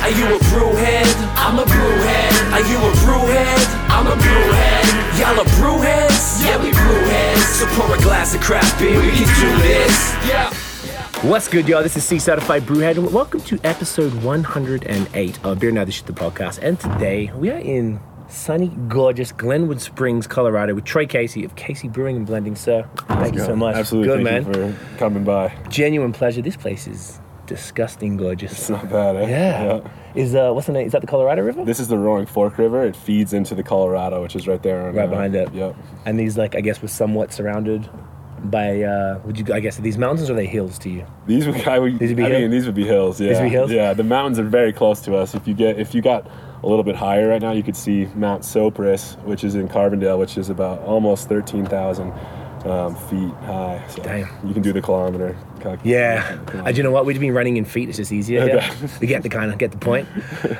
Are you a brewhead? I'm a brewhead. Are you a brewhead? I'm a brewhead. Y'all are brewheads? Yeah, we brewheads. So pour a glass of craft beer, we can do this. Yeah. What's good, y'all? This is C Certified Brewhead, and welcome to episode 108 of Beer and Other Shit the podcast. And today we are in sunny, gorgeous Glenwood Springs, Colorado, with Troy Casey of Casey Brewing and Blending. Sir, thank you so much. Absolutely. good Thank man. you for coming by. Genuine pleasure. This place is disgusting gorgeous. It's not bad, eh? Yeah. Is uh, what's the name? Is that the Colorado River? This is the Roaring Fork River. It feeds into the Colorado, which is right there. On, right uh, behind it. Yep. And these, like, I guess, were somewhat surrounded by. Uh, would you? I guess are these mountains or are they hills to you? These would, I, would, These would be I hill- mean, these would be hills. Yeah. These would be hills? Yeah. The mountains are very close to us. If you get, if you got a little bit higher right now, you could see Mount Sopris, which is in Carbondale, which is about almost thirteen thousand um, feet high. So Damn. You can do the kilometer. Yeah. Do you know what? We've been running in feet. It's just easier. Okay. we get the kind of get the point.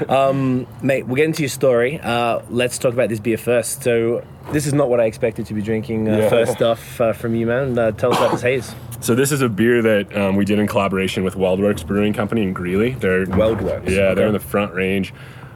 Um, mate, we'll get into your story. Uh, let's talk about this beer first. So this is not what I expected to be drinking. Uh, Yeah. First off, uh, from you, man. Uh, tell us about this haze. So this is a beer that um, we did in collaboration with WeldWerks Brewing Company in Greeley. They're WeldWerks, Yeah, okay. they're in the Front Range,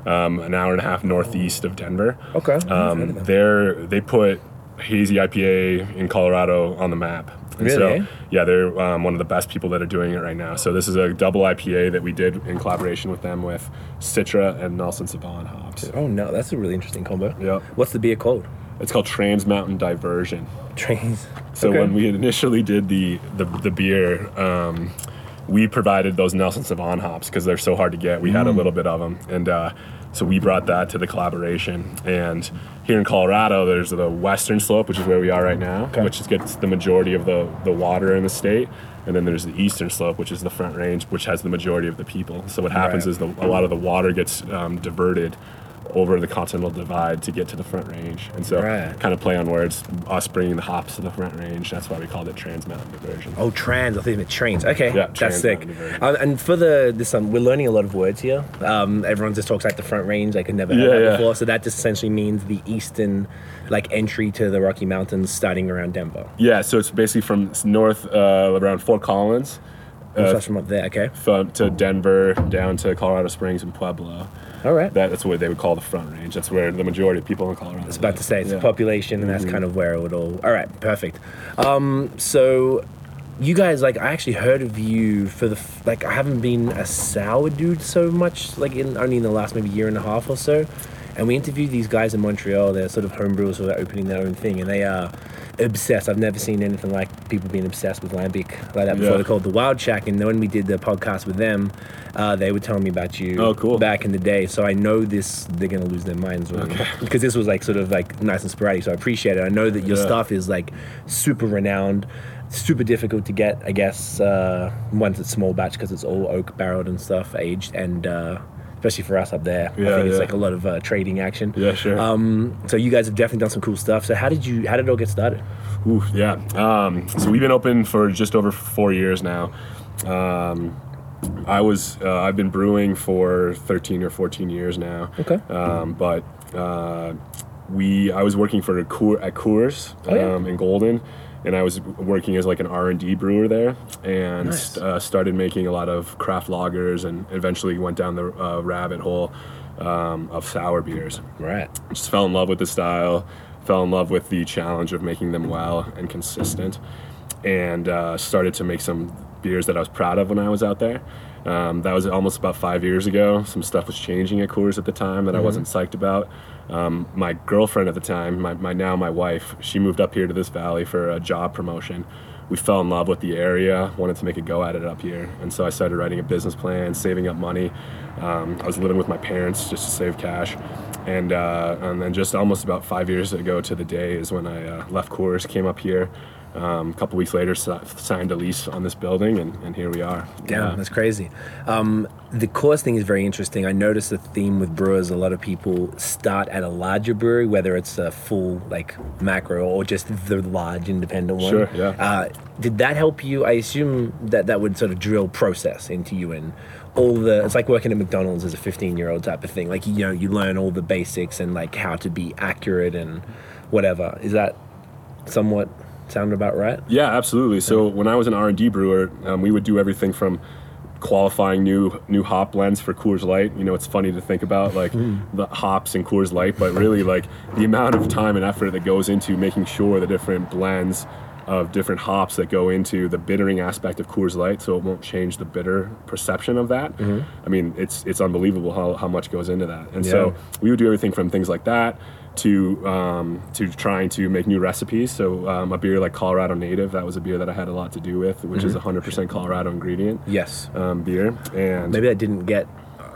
um, an hour and a half northeast of Denver. Okay. I've heard of Um, they're they put hazy IPA in Colorado on the map. And Really? So, yeah, they're um, one of the best people that are doing it right now. So this is a double IPA that we did in collaboration with them with Citra and Nelson Sauvin hops. Oh no, that's a really interesting combo. Yeah. What's the beer called? It's called Trans Mountain Diversion. Trains. So Okay. when we initially did the the, the beer, um, we provided those Nelson Sauvin hops because they're so hard to get. We had a Mm. little bit of them, and uh, so we brought that to the collaboration. And here in Colorado, there's the Western Slope, which is where we are right now, Okay. which gets the majority of the the water in the state. And then there's the Eastern Slope, which is the Front Range, which has the majority of the people. So what happens Right. is the, a lot of the water gets um, diverted over the Continental Divide to get to the Front Range, and so Right. kind of play on words, us bringing the hops to the Front Range. That's why we called it Trans Mountain Diversion. Oh, trans. I think it trains. Okay, Yeah, that's sick. Uh, and for the this one, we're learning a lot of words here. Um, everyone just talks like the Front Range. I could never heard Yeah, that yeah. before. So that just essentially means the eastern, like entry to the Rocky Mountains, starting around Denver. Yeah, so it's basically from north uh, around Fort Collins Uh, uh, from up there. Okay. f- to Denver, down to Colorado Springs and Pueblo. All right. That, that's what they would call the Front Range. That's where the majority of people in Colorado. I was about to say it's yeah. the population, and that's kind of where it would all. All right, perfect. Um, so, you guys, like, I actually heard of you for the f- like. I haven't been a sour dude so much, like, in only in the last maybe year and a half or so. And we interviewed these guys in Montreal. They're sort of homebrewers who are opening their own thing, and they are obsessed. I've never seen anything like people being obsessed with lambic like that before. Yeah. They're called the Wild Shack, and then when we did the podcast with them, uh, they were telling me about you Oh, cool. back in the day. So I know this they're gonna lose their minds when, because this was like sort of like nice and sporadic. So I appreciate it. I know that your Yeah. stuff is like super renowned, super difficult to get. I guess uh, once it's small batch because it's all oak barreled and stuff, aged, and uh, especially for us up there, I Yeah, think it's yeah. like a lot of uh, trading action. Yeah, sure. Um, so you guys have definitely done some cool stuff. So how did you? How did it all get started? Ooh, yeah. Um, so we've been open for just over four years now. Um, I was uh, I've been brewing for 13 or 14 years now. Okay. Um, but uh, we I was working for a Coor, at Coors Oh, yeah. um, in Golden, and I was working as like an R and D brewer there, and Nice. uh, started making a lot of craft lagers, and eventually went down the uh, rabbit hole um, of sour beers Right. just fell in love with the style, fell in love with the challenge of making them well and consistent, and uh, started to make some beers that I was proud of when I was out there. Um, that was almost about five years ago. Some stuff was changing at Coors at the time that I wasn't psyched about. Um, my girlfriend at the time, my, my now my wife, she moved up here to this valley for a job promotion. We fell in love with the area, wanted to make a go at it up here, and so I started writing a business plan, saving up money. Um, I was living with my parents just to save cash, and uh, and then just almost about five years ago to the day is when I uh, left Coors, came up here, um, a couple weeks later, si- signed a lease on this building, and, and here we are. Damn, Yeah. that's crazy. Um, the Coors thing is very interesting. I noticed the theme with brewers. A lot of people start at a larger brewery, whether it's a full like macro or just the large independent one. Sure, yeah. Uh, did that help you? I assume that that would sort of drill process into you and all the. It's like working at McDonald's as a 15 year old type of thing. Like you know, you learn all the basics and like how to be accurate and whatever. Is that somewhat sound about right? Yeah, absolutely. So when I was an R and D brewer, um, we would do everything from qualifying new new hop blends for Coors Light. You know, it's funny to think about like the hops in Coors Light, but really like the amount of time and effort that goes into making sure the different blends of different hops that go into the bittering aspect of Coors Light, so it won't change the bitter perception of that. I mean, it's it's unbelievable how, how much goes into that. And so we would do everything from things like that to um, to trying to make new recipes. So um, a beer like Colorado Native, that was a beer that I had a lot to do with, which is 100% Colorado ingredient Yes. um, beer. And Maybe I didn't get.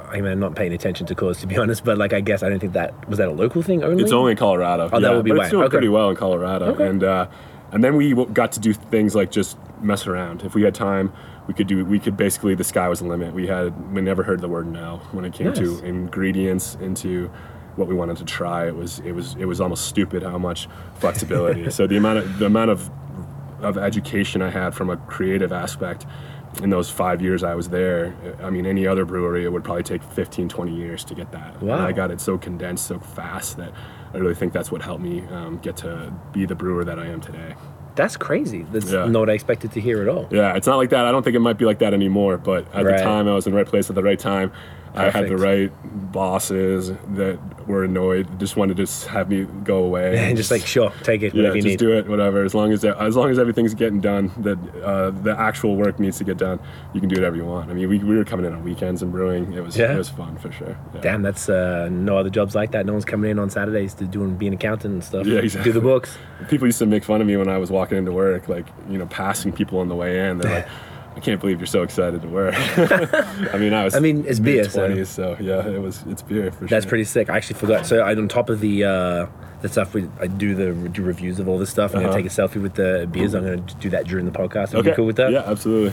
I mean, I'm not paying attention to cause to be honest, but like I guess I don't think that was that a local thing only. It's only in Colorado. Oh, that would be but it's doing Okay. pretty well in Colorado. Okay. And uh, and then we got to do things like just mess around. If we had time, we could do. We could basically the sky was the limit. We had we never heard the word no when it came Nice. to ingredients into what we wanted to try. It was it was it was almost stupid how much flexibility. so the amount of the amount of of education I had from a creative aspect in those five years I was there, I mean, any other brewery, it would probably take 15, 20 years to get that. And Wow. I got it so condensed so fast that I really think that's what helped me um, get to be the brewer that I am today. That's crazy. That's Yeah. not what I expected to hear at all. Yeah, it's not like that. I don't think it might be like that anymore, but at Right. the time, I was in the right place at the right time. I had the right bosses that were annoyed, just wanted to just have me go away. And just like, sure, take it, yeah, you just need. do it, whatever. As long as as long as everything's getting done, that uh, the actual work needs to get done, you can do whatever you want. I mean, we, we were coming in on weekends and brewing. It was Yeah. it was fun for sure. Yeah. Damn, that's uh, no other jobs like that. No one's coming in on Saturdays to do be an accountant and stuff. Yeah, exactly. Do the books. People used to make fun of me when I was walking into work, like you know, passing people on the way in. They're like. I can't believe you're so excited to wear. I mean, I was. I mean, it's beer, so- mid-twenties, so. yeah, it was. It's beer for sure. That's pretty sick. I actually forgot. So I, on top of the uh, the stuff we I do the do reviews of all this stuff. And I'm Uh-huh. gonna take a selfie with the beers. I'm gonna do that during the podcast. Are Okay. you cool with that? Yeah, absolutely.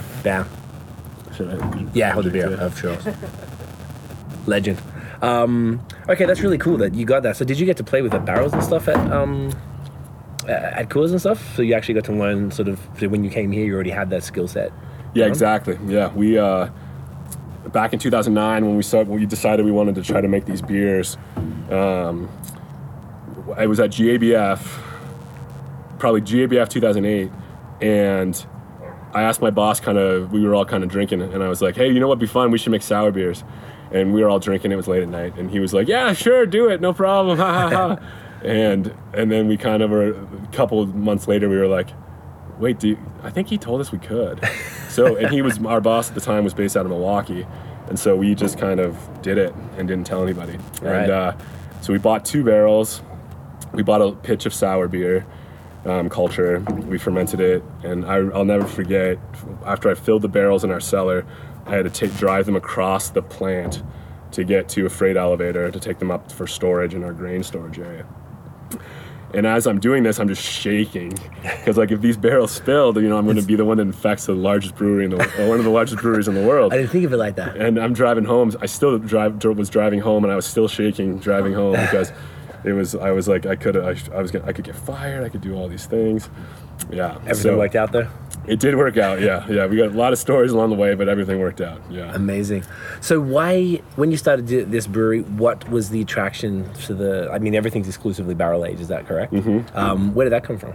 Should I? Yeah, hold the beer. Yeah. Of sure. Legend. Um, okay, that's really cool that you got that. So did you get to play with the barrels and stuff at um, at Coors and stuff? So you actually got to learn sort of so when you came here, you already had that skill set. Yeah, exactly. Yeah, we uh, back in 2009 when we started, when we decided we wanted to try to make these beers. Um, I was at GABF, probably GABF 2008, and I asked my boss, kind of, we were all kind of drinking, and I was like, "Hey, you know what'd be fun? We should make sour beers." And we were all drinking. It was late at night, and he was like, "Yeah, sure, do it, no problem." And and then we kind of were a couple of months later, we were like, wait, do you, I think he told us we could. So, and he was our boss at the time was based out of Milwaukee, and so we just kind of did it and didn't tell anybody. Right. And uh, so we bought two barrels. We bought a pitch of sour beer, um, culture. We fermented it, and I, I'll never forget. After I filled the barrels in our cellar, I had to take drive them across the plant to get to a freight elevator to take them up for storage in our grain storage area. And as I'm doing this, I'm just shaking because, like, if these barrels spilled, you know, I'm going to be the one that infects the largest brewery in the one of the largest breweries in the world. I didn't think of it like that. And I'm driving home. I still drive was driving home, and I was still shaking driving home because it was. I was like, I could. I, I was. Gonna, I could get fired. I could do all these things. Yeah. Everything so worked out there. It did work out. Yeah. Yeah. We got a lot of stories along the way, but everything worked out. Yeah. Amazing. So why, when you started this brewery, what was the attraction to the? I mean, everything's exclusively barrel aged. Is that correct? Mm-hmm. Um, where did that come from?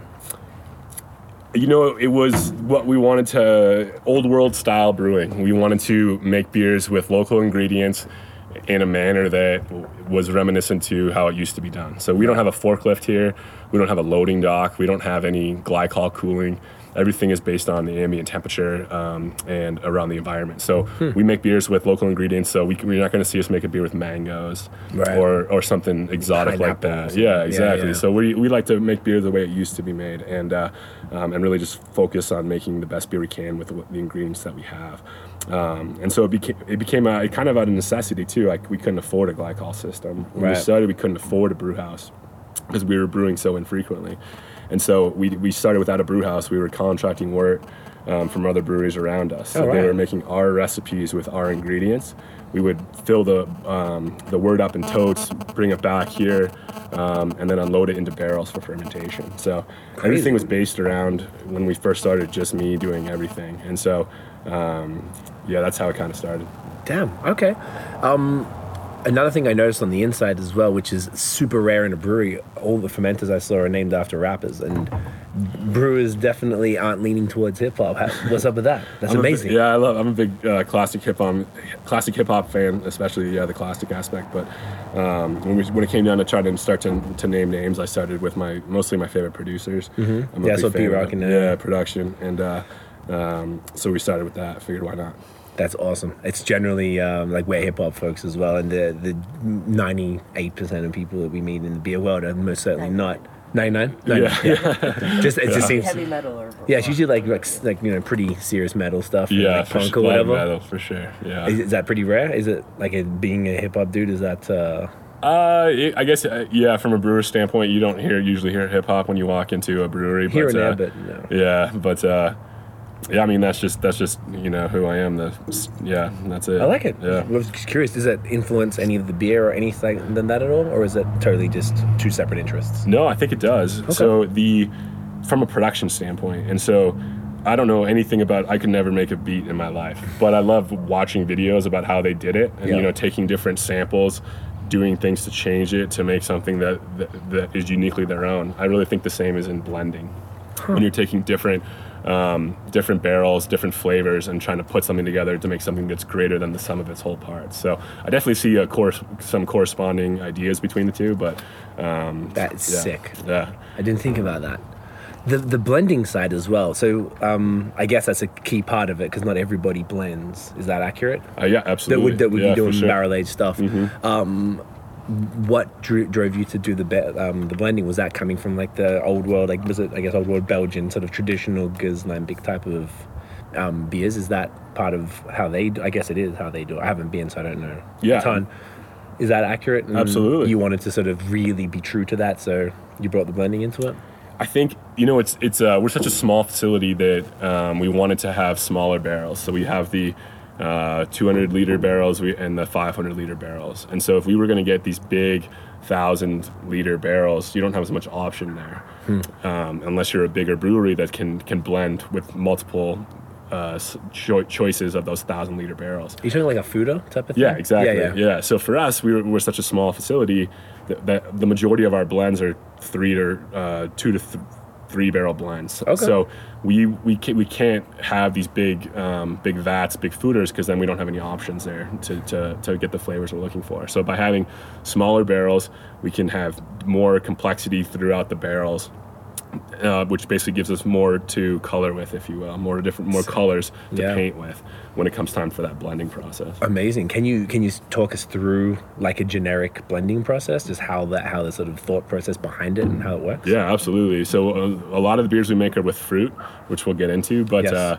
you know, it was what we wanted to old world style brewing. We wanted to make beers with local ingredients in a manner that was reminiscent to how it used to be done. So we don't have a forklift here. We don't have a loading dock. We don't have any glycol cooling. Everything is based on the ambient temperature um, and around the environment. So Hmm. we make beers with local ingredients. So we, you're not going to see us make a beer with mangoes Right. or, or something exotic like Pineapple or that. Yeah, Yeah, exactly. yeah. So we, we like to make beer the way it used to be made, and uh, um, and really just focus on making the best beer we can with the, the ingredients that we have. Um, and so it became it became a, kind of out of necessity too. Like we couldn't afford a glycol system when Right. we started. We couldn't afford a brew house because we were brewing so infrequently. And so we, we started without a brew house. We were contracting work um, from other breweries around us. So Oh, they were making our recipes with our ingredients. We would fill the um, the wort up in totes, bring it back here, um, and then unload it into barrels for fermentation. So everything was based around when we first started, just me doing everything. And so, um, yeah, that's how it kind of started. Damn. Okay. Um, another thing I noticed on the inside as well, which is super rare in a brewery, all the fermenters I saw are named after rappers, and brewers definitely aren't leaning towards hip hop. What's up with that? That's I'm a big- amazing. yeah, I love. I'm a big uh, classic hip hop, classic hip hop fan, especially yeah the classic aspect. But um, when we when it came down to try to start to, to name names, I started with my mostly my favorite producers. I'm a Yeah, big that's what fan of Pete Rock and, yeah production, and uh, um, so we started with that. Figured why not. That's awesome. It's generally um, like we're hip hop folks as well, and the the ninety eight percent of people that we meet in the beer world are most certainly not. 99? Yeah, Just it just seems. Heavy metal or Yeah, it's usually like, like like you know pretty serious metal stuff. yeah, like punk sure. or whatever. Metal, for sure. Yeah. Is, is that pretty rare? Is it like a, being a hip hop dude? Is that uh, Uh, it- I guess uh, yeah. From a brewer standpoint, you don't hear usually hear hip hop when you walk into a brewery. here but, and there? uh, But no. Yeah, but uh, yeah, I mean that's just that's just you know who I am. The yeah, that's it. I like it. Yeah. I was just curious. Does that influence any of the beer or anything than that at all, or is it totally just two separate interests? No, I think it does. So the from a production standpoint, and so I don't know anything about. I could never make a beat in my life, but I love watching videos about how they did it, and Yeah. you know, taking different samples, doing things to change it to make something that that, that is uniquely their own. I really think the same is in blending. When you're taking different um, different barrels, different flavors, and trying to put something together to make something that's greater than the sum of its whole parts. So I definitely see a course, some corresponding ideas between the two, but um, That's yeah. sick. Yeah. I didn't think about that. The the blending side as well. So um, I guess that's a key part of it because not everybody blends. Is that accurate? Uh, yeah, That absolutely. would that would yeah, be doing sure. Mm-hmm. barrel aged stuff. Um, what drew, drove you to do the be- um, the blending? Was that coming from like the old world, like was it I guess old world Belgian sort of traditional Lambic type of um, beers? Is that part of how they? Do, I guess it is how they do. it. I haven't been, so I don't know. Yeah. A ton. Is that accurate? And Absolutely. You wanted to sort of really be true to that, so you brought the blending into it. I think you know it's it's uh, we're such a small facility that um, we wanted to have smaller barrels. So we have the uh, 200 liter barrels and the 500 liter barrels. And so if we were going to get these big thousand liter barrels, you don't have as much option there, um, unless you're a bigger brewery that can can blend with multiple uh, choi- choices of those thousand liter barrels. You're you talking like a foeder type of thing? Yeah, exactly. Yeah, Yeah, yeah. So for us, we were, we're such a small facility that, that the majority of our blends are three to uh, two to th- three barrel blends. Okay. So we we can't, we can't have these big um, big vats, big foeders, because then we don't have any options there to, to to get the flavors we're looking for. So by having smaller barrels, we can have more complexity throughout the barrels. Uh, which basically gives us more to color with, if you will, more different, more colors to Yeah. paint with when it comes time for that blending process. Amazing. Can you can you talk us through like a generic blending process, just how that how the sort of thought process behind it and how it works? Yeah, absolutely. So uh, a lot of the beers we make are with fruit, which we'll get into. But Yes. uh,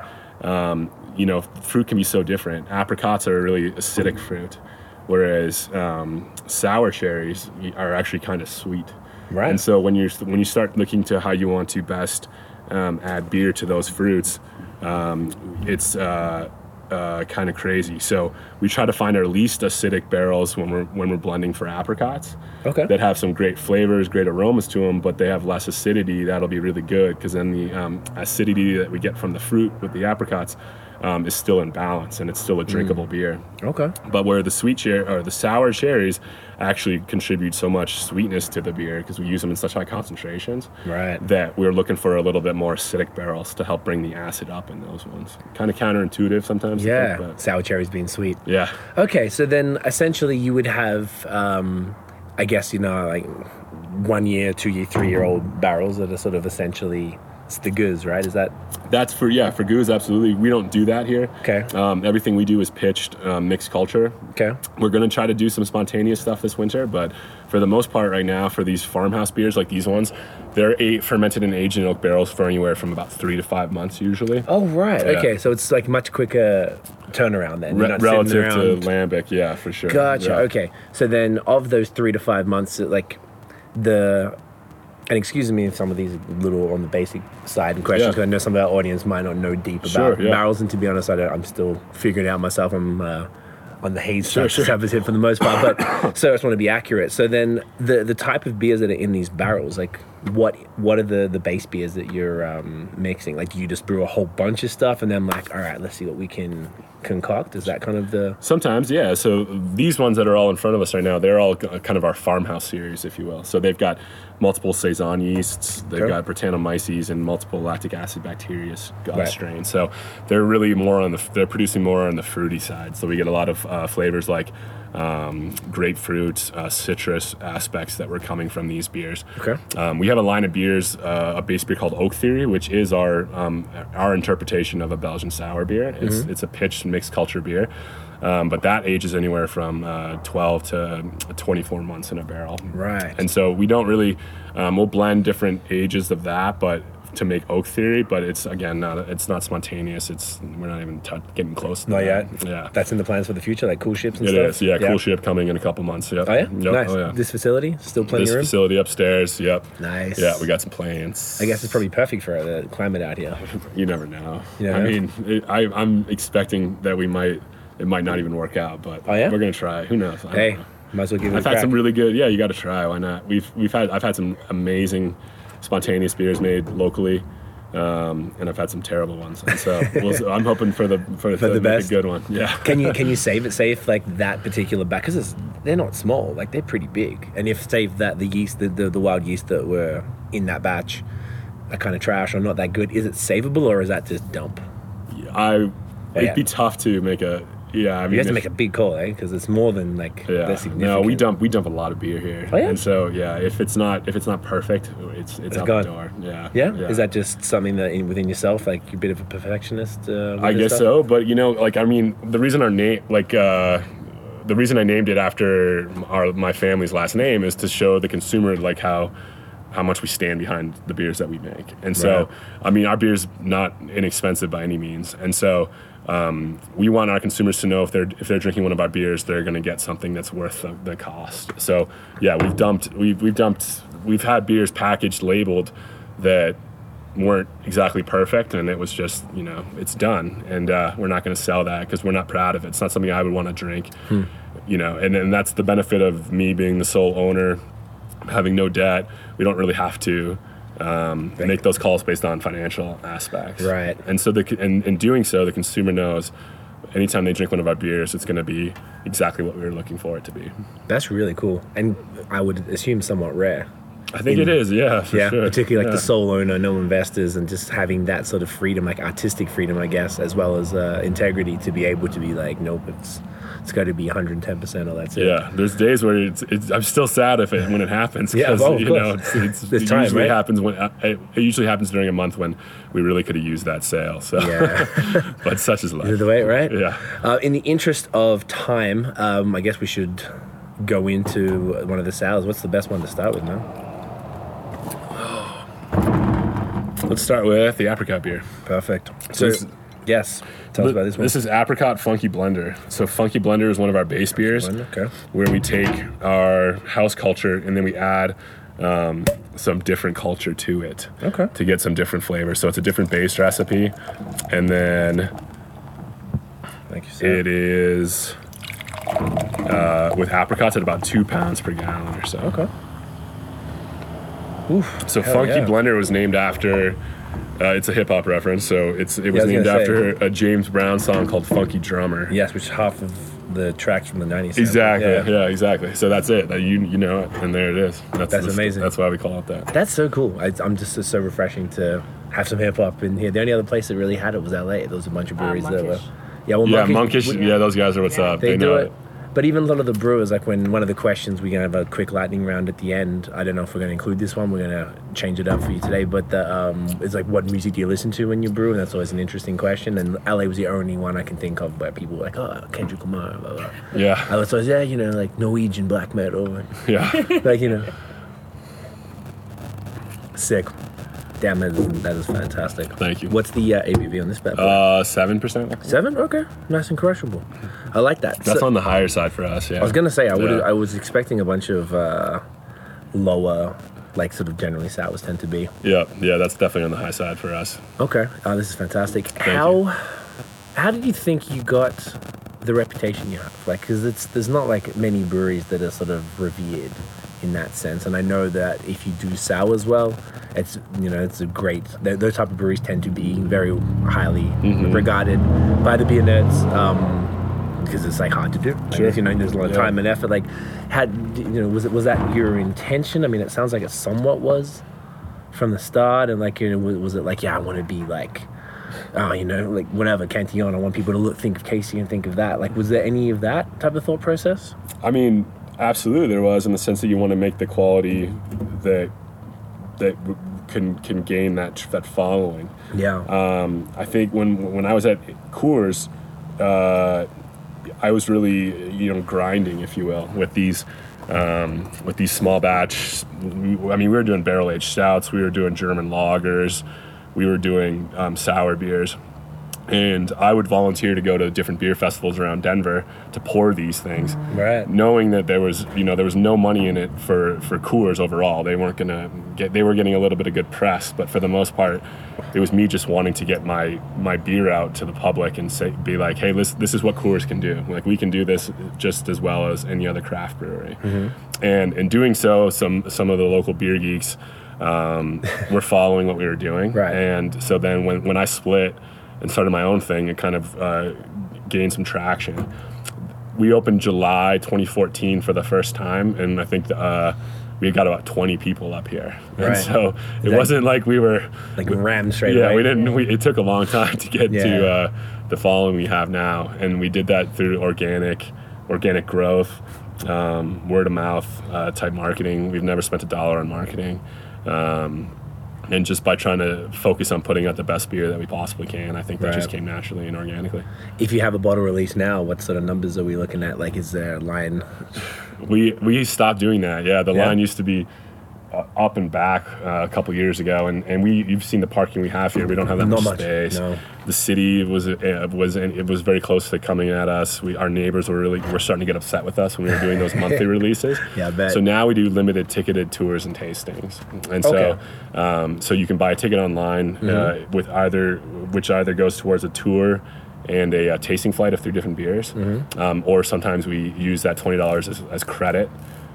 um, you know, fruit can be so different. Apricots are a really acidic fruit, whereas um, sour cherries are actually kind of sweet. Right. And so when you when you start looking to how you want to best um, add beer to those fruits, um, it's uh, uh, kind of crazy. So we try to find our least acidic barrels when we're when we're blending for apricots. Okay. That have some great flavors, great aromas to them, but they have less acidity. That'll be really good because then the um, acidity that we get from the fruit with the apricots um, is still in balance and it's still a drinkable beer. Okay. But where the sweet cherry or the sour cherries actually contribute so much sweetness to the beer because we use them in such high concentrations Right. that we're looking for a little bit more acidic barrels to help bring the acid up in those ones. Kind of counterintuitive sometimes. Yeah. think, but Sour cherries being sweet. yeah. Okay, so then essentially you would have, um, I guess you know, like one year, two year, three year old barrels that are sort of essentially it's the goods, right? Is that That's for yeah for gueuze absolutely. We don't do that here. Okay. Um, everything we do is pitched um, mixed culture. okay? We're gonna try to do some spontaneous stuff this winter, but for the most part, right now, for these farmhouse beers like these ones, they're eight, fermented and aged in oak barrels for anywhere from about three to five months usually. Oh right. Yeah. Okay, so it's like much quicker turnaround then. Re- relative to lambic, yeah, for sure. Gotcha. Yeah. Okay. So then, of those three to five months, like the and excuse me if some of these are a little on the basic side and questions Yeah. because I know some of our audience might not know deep about Sure, yeah. barrels, and to be honest, I don't, I'm still figuring out myself. I'm uh, on the haze Sure, sure, for the most part, but so I just want to be accurate. So then, the the type of beers that are in these barrels, like what what are the the base beers that you're um, mixing? Like, do you just brew a whole bunch of stuff and then like, all right, let's see what we can concoct? Is that kind of the Sometimes, yeah. So these ones that are all in front of us right now, they're all kind of our farmhouse series, if you will. So they've got multiple saison yeasts, they've Okay. got Brettanomyces and multiple lactic acid bacteria uh, Right. strains. So they're really more on the they're producing more on the fruity side. So we get a lot of uh, flavors like um, grapefruit, uh, citrus aspects that were coming from these beers. Okay. Um, we have a line of beers, uh, a base beer called Oak Theory, which is our um, our interpretation of a Belgian sour beer. It's Mm-hmm. it's a pitched mixed culture beer, um, but that ages anywhere from uh, 12 to 24 months in a barrel. Right. And so we don't really um, we'll blend different ages of that, but to make Oak Theory, but it's again not it's not spontaneous. It's we're not even tou getting close. To not that. yet? Yeah. That's in the plans for the future, like coolships and It stuff. is, yeah, Coolship coming in a couple months. Yep. Oh yeah, Yep. nice. Oh yeah. This facility still plenty This of room. facility upstairs. Yep. Nice. Yeah, we got some plans. I guess it's probably perfect for the climate out here. You never know. You never I know? mean, it, I, I'm expecting that we might. It might not even work out, but Oh, yeah? we're gonna try. Who knows? I Hey, know. might as well give it I've had crack. some really good. Yeah, you got to try. Why not? We've we've had I've had some amazing spontaneous beers made locally, um, and I've had some terrible ones. And so we'll, I'm hoping for the for, For to the best? good one. Yeah. can you can you save it? Say if like that particular batch, because they're not small, like they're pretty big. And if say that the yeast, the, the the wild yeast that were in that batch, are kind of trash or not that good, is it savable or is that just dump? I it'd Yeah. be tough to make a. Yeah, I mean, You have to make a big call, eh? Because it's more than like Yeah. they're significant. No, we dump we dump a lot of beer here. Oh, yeah? And so yeah, if it's not if it's not perfect, it's it's, out gone. the door. Yeah. Yeah? is that just something that in, within yourself, like you're a bit of a perfectionist? Uh, I guess stuff? so, but you know, like I mean, the reason our name, like, uh, the reason I named it after our my family's last name is to show the consumer like how how much we stand behind the beers that we make. And so, Right. I mean, our beer's not inexpensive by any means, and so. Um, we want our consumers to know if they're if they're drinking one of our beers, they're going to get something that's worth the, the cost. So yeah, we've dumped we've we've dumped we've had beers packaged labeled that weren't exactly perfect and it was just you know it's done. And uh, we're not going to sell that because we're not proud of it. It's not something i would want to drink you know and, and that's the benefit of me being the sole owner having no debt. We don't really have to um, make those calls based on financial aspects Right. and so the and in doing so the consumer knows anytime they drink one of our beers it's going to be exactly what we were looking for it to be That's really cool, and I would assume somewhat rare. i think it is yeah for yeah, sure. particularly like Yeah. the sole owner, no investors, and just having that sort of freedom, like artistic freedom, I guess, as well as uh, integrity to be able to be like, nope, it's it's got to be 110 percent, or that's it. Yeah, there's days where it's, it's I'm still sad if it when it happens. Yeah, of you know, it's, it's, it time, usually right? happens when uh, it, it usually happens during a month when we really could have used that sale. So, Yeah. but such is life. The way, right? Yeah. Uh, in the interest of time, um, I guess we should go into one of the salads. What's the best one to start with, man? Let's start with the apricot beer. Perfect. So, this- yes, tell us about this one. This is apricot funky blender. So funky blender is one of our base beers. Okay. where we take our house culture and then we add um, some different culture to it Okay. to get some different flavors. So it's a different base recipe, and then Thank you, sir. it is uh, with apricots at about two pounds per gallon or so. Okay. Oof. So Funky yeah. Blender was named after. Uh, it's a hip hop reference, so it's it was I was named gonna say. after a James Brown song called "Funky Drummer." Yes, which half of the tracks from the 90s. Exactly. Yeah. Yeah. exactly. So that's it. That You you know it, and there it is. That's, That's the- amazing. That's why we call it that. That's so cool. I, I'm just it's so refreshing to have some hip hop in here. The only other place that really had it was LA. There was a bunch of breweries that were. Yeah, well, Yeah, Monkish- monkish. we- Yeah, those guys are what's up. They, They, do know it. it. But even a lot of the brewers, like when one of the questions, we're gonna have a quick lightning round at the end. I don't know if we're gonna include this one. We're gonna change it up for you today. But the, um, it's like, what music do you listen to when you brew? And that's always an interesting question. And LA was the only one I can think of where people were like, oh, Kendrick Lamar. Blah, blah. Yeah, I was always, yeah, you know, like Norwegian black metal. yeah. like you know sick damn that is, that is fantastic Thank you. what's the uh, abv on this bad boy? Uh, seven percent. seven okay nice and crushable i like that That's So- on the higher side for us. Yeah. i was gonna say i would Yeah. i was expecting a bunch of uh lower like sort of generally sours tend to be. Yeah, yeah, that's definitely on the high side for us. Okay, oh, this is fantastic. you. how how did you think you got the reputation you have? Like, because it's there's not like many breweries that are sort of revered in that sense, and I know that if you do sours well, it's you know it's a great. th- Those type of breweries tend to be very highly Mm-hmm. regarded by the beer nerds. Um, because it's like hard to do. Like, Sure. You know, there's a lot of Yeah. time and effort. Like, had you know, was it was that your intention? I mean, it sounds like it somewhat was from the start, and like, you know, was, was it like, yeah, I want to be like, oh, you know, like whenever Cantillon, I want people to look, think of Casey and think of that. Like, was there any of that type of thought process? I mean, absolutely, there was in the sense that you want to make the quality that that w- can can gain that that following. Yeah. Um, I think when when I was at Coors, uh, I was really you know grinding, if you will, with these um, with these small batch. I mean, we were doing barrel aged stouts, we were doing German lagers, we were doing um, sour beers. And I would volunteer to go to different beer festivals around Denver to pour these things right. knowing that there was you know there was no money in it for for Coors overall. They weren't gonna get they were getting a little bit of good press, but for the most part, it was me just wanting to get my my beer out to the public and say be like, hey, this this is what Coors can do. Like we can do this just as well as any other craft brewery. And in doing so, some some of the local beer geeks um, were following what we were doing. Right. And so then when when I split and started my own thing, and kind of uh, gained some traction we opened July 2014 for the first time, and I think uh, we got about 20 people up here. Right. And so it That- wasn't like we were Like we, rammed straight yeah, away. we didn't. We, it took a long time to get Yeah. to uh, the following we have now, and we did that through organic, organic growth, um, word of mouth uh, type marketing. We've never spent a dollar on marketing, um, and just by trying to focus on putting out the best beer that we possibly can, I think that just came naturally and organically. If you have a bottle release now, what sort of numbers are we looking at? Like, is there a line? We we stopped doing that. Yeah, the Yeah. line used to be uh, up and back uh, a couple years ago, and, and we you've seen the parking we have here. We don't have that Not much, much, space. no. The city was uh, was it was very close to coming at us. We our neighbors were really were starting to get upset with us when we were doing those monthly releases. Yeah, I bet. So now we do limited ticketed tours and tastings, and so Okay. Mm-hmm. um, so you can buy a ticket online uh, with either which either goes towards a tour. And a, uh tasting flight of three different beers, Mm-hmm. um, or sometimes we use that twenty dollars as, as credit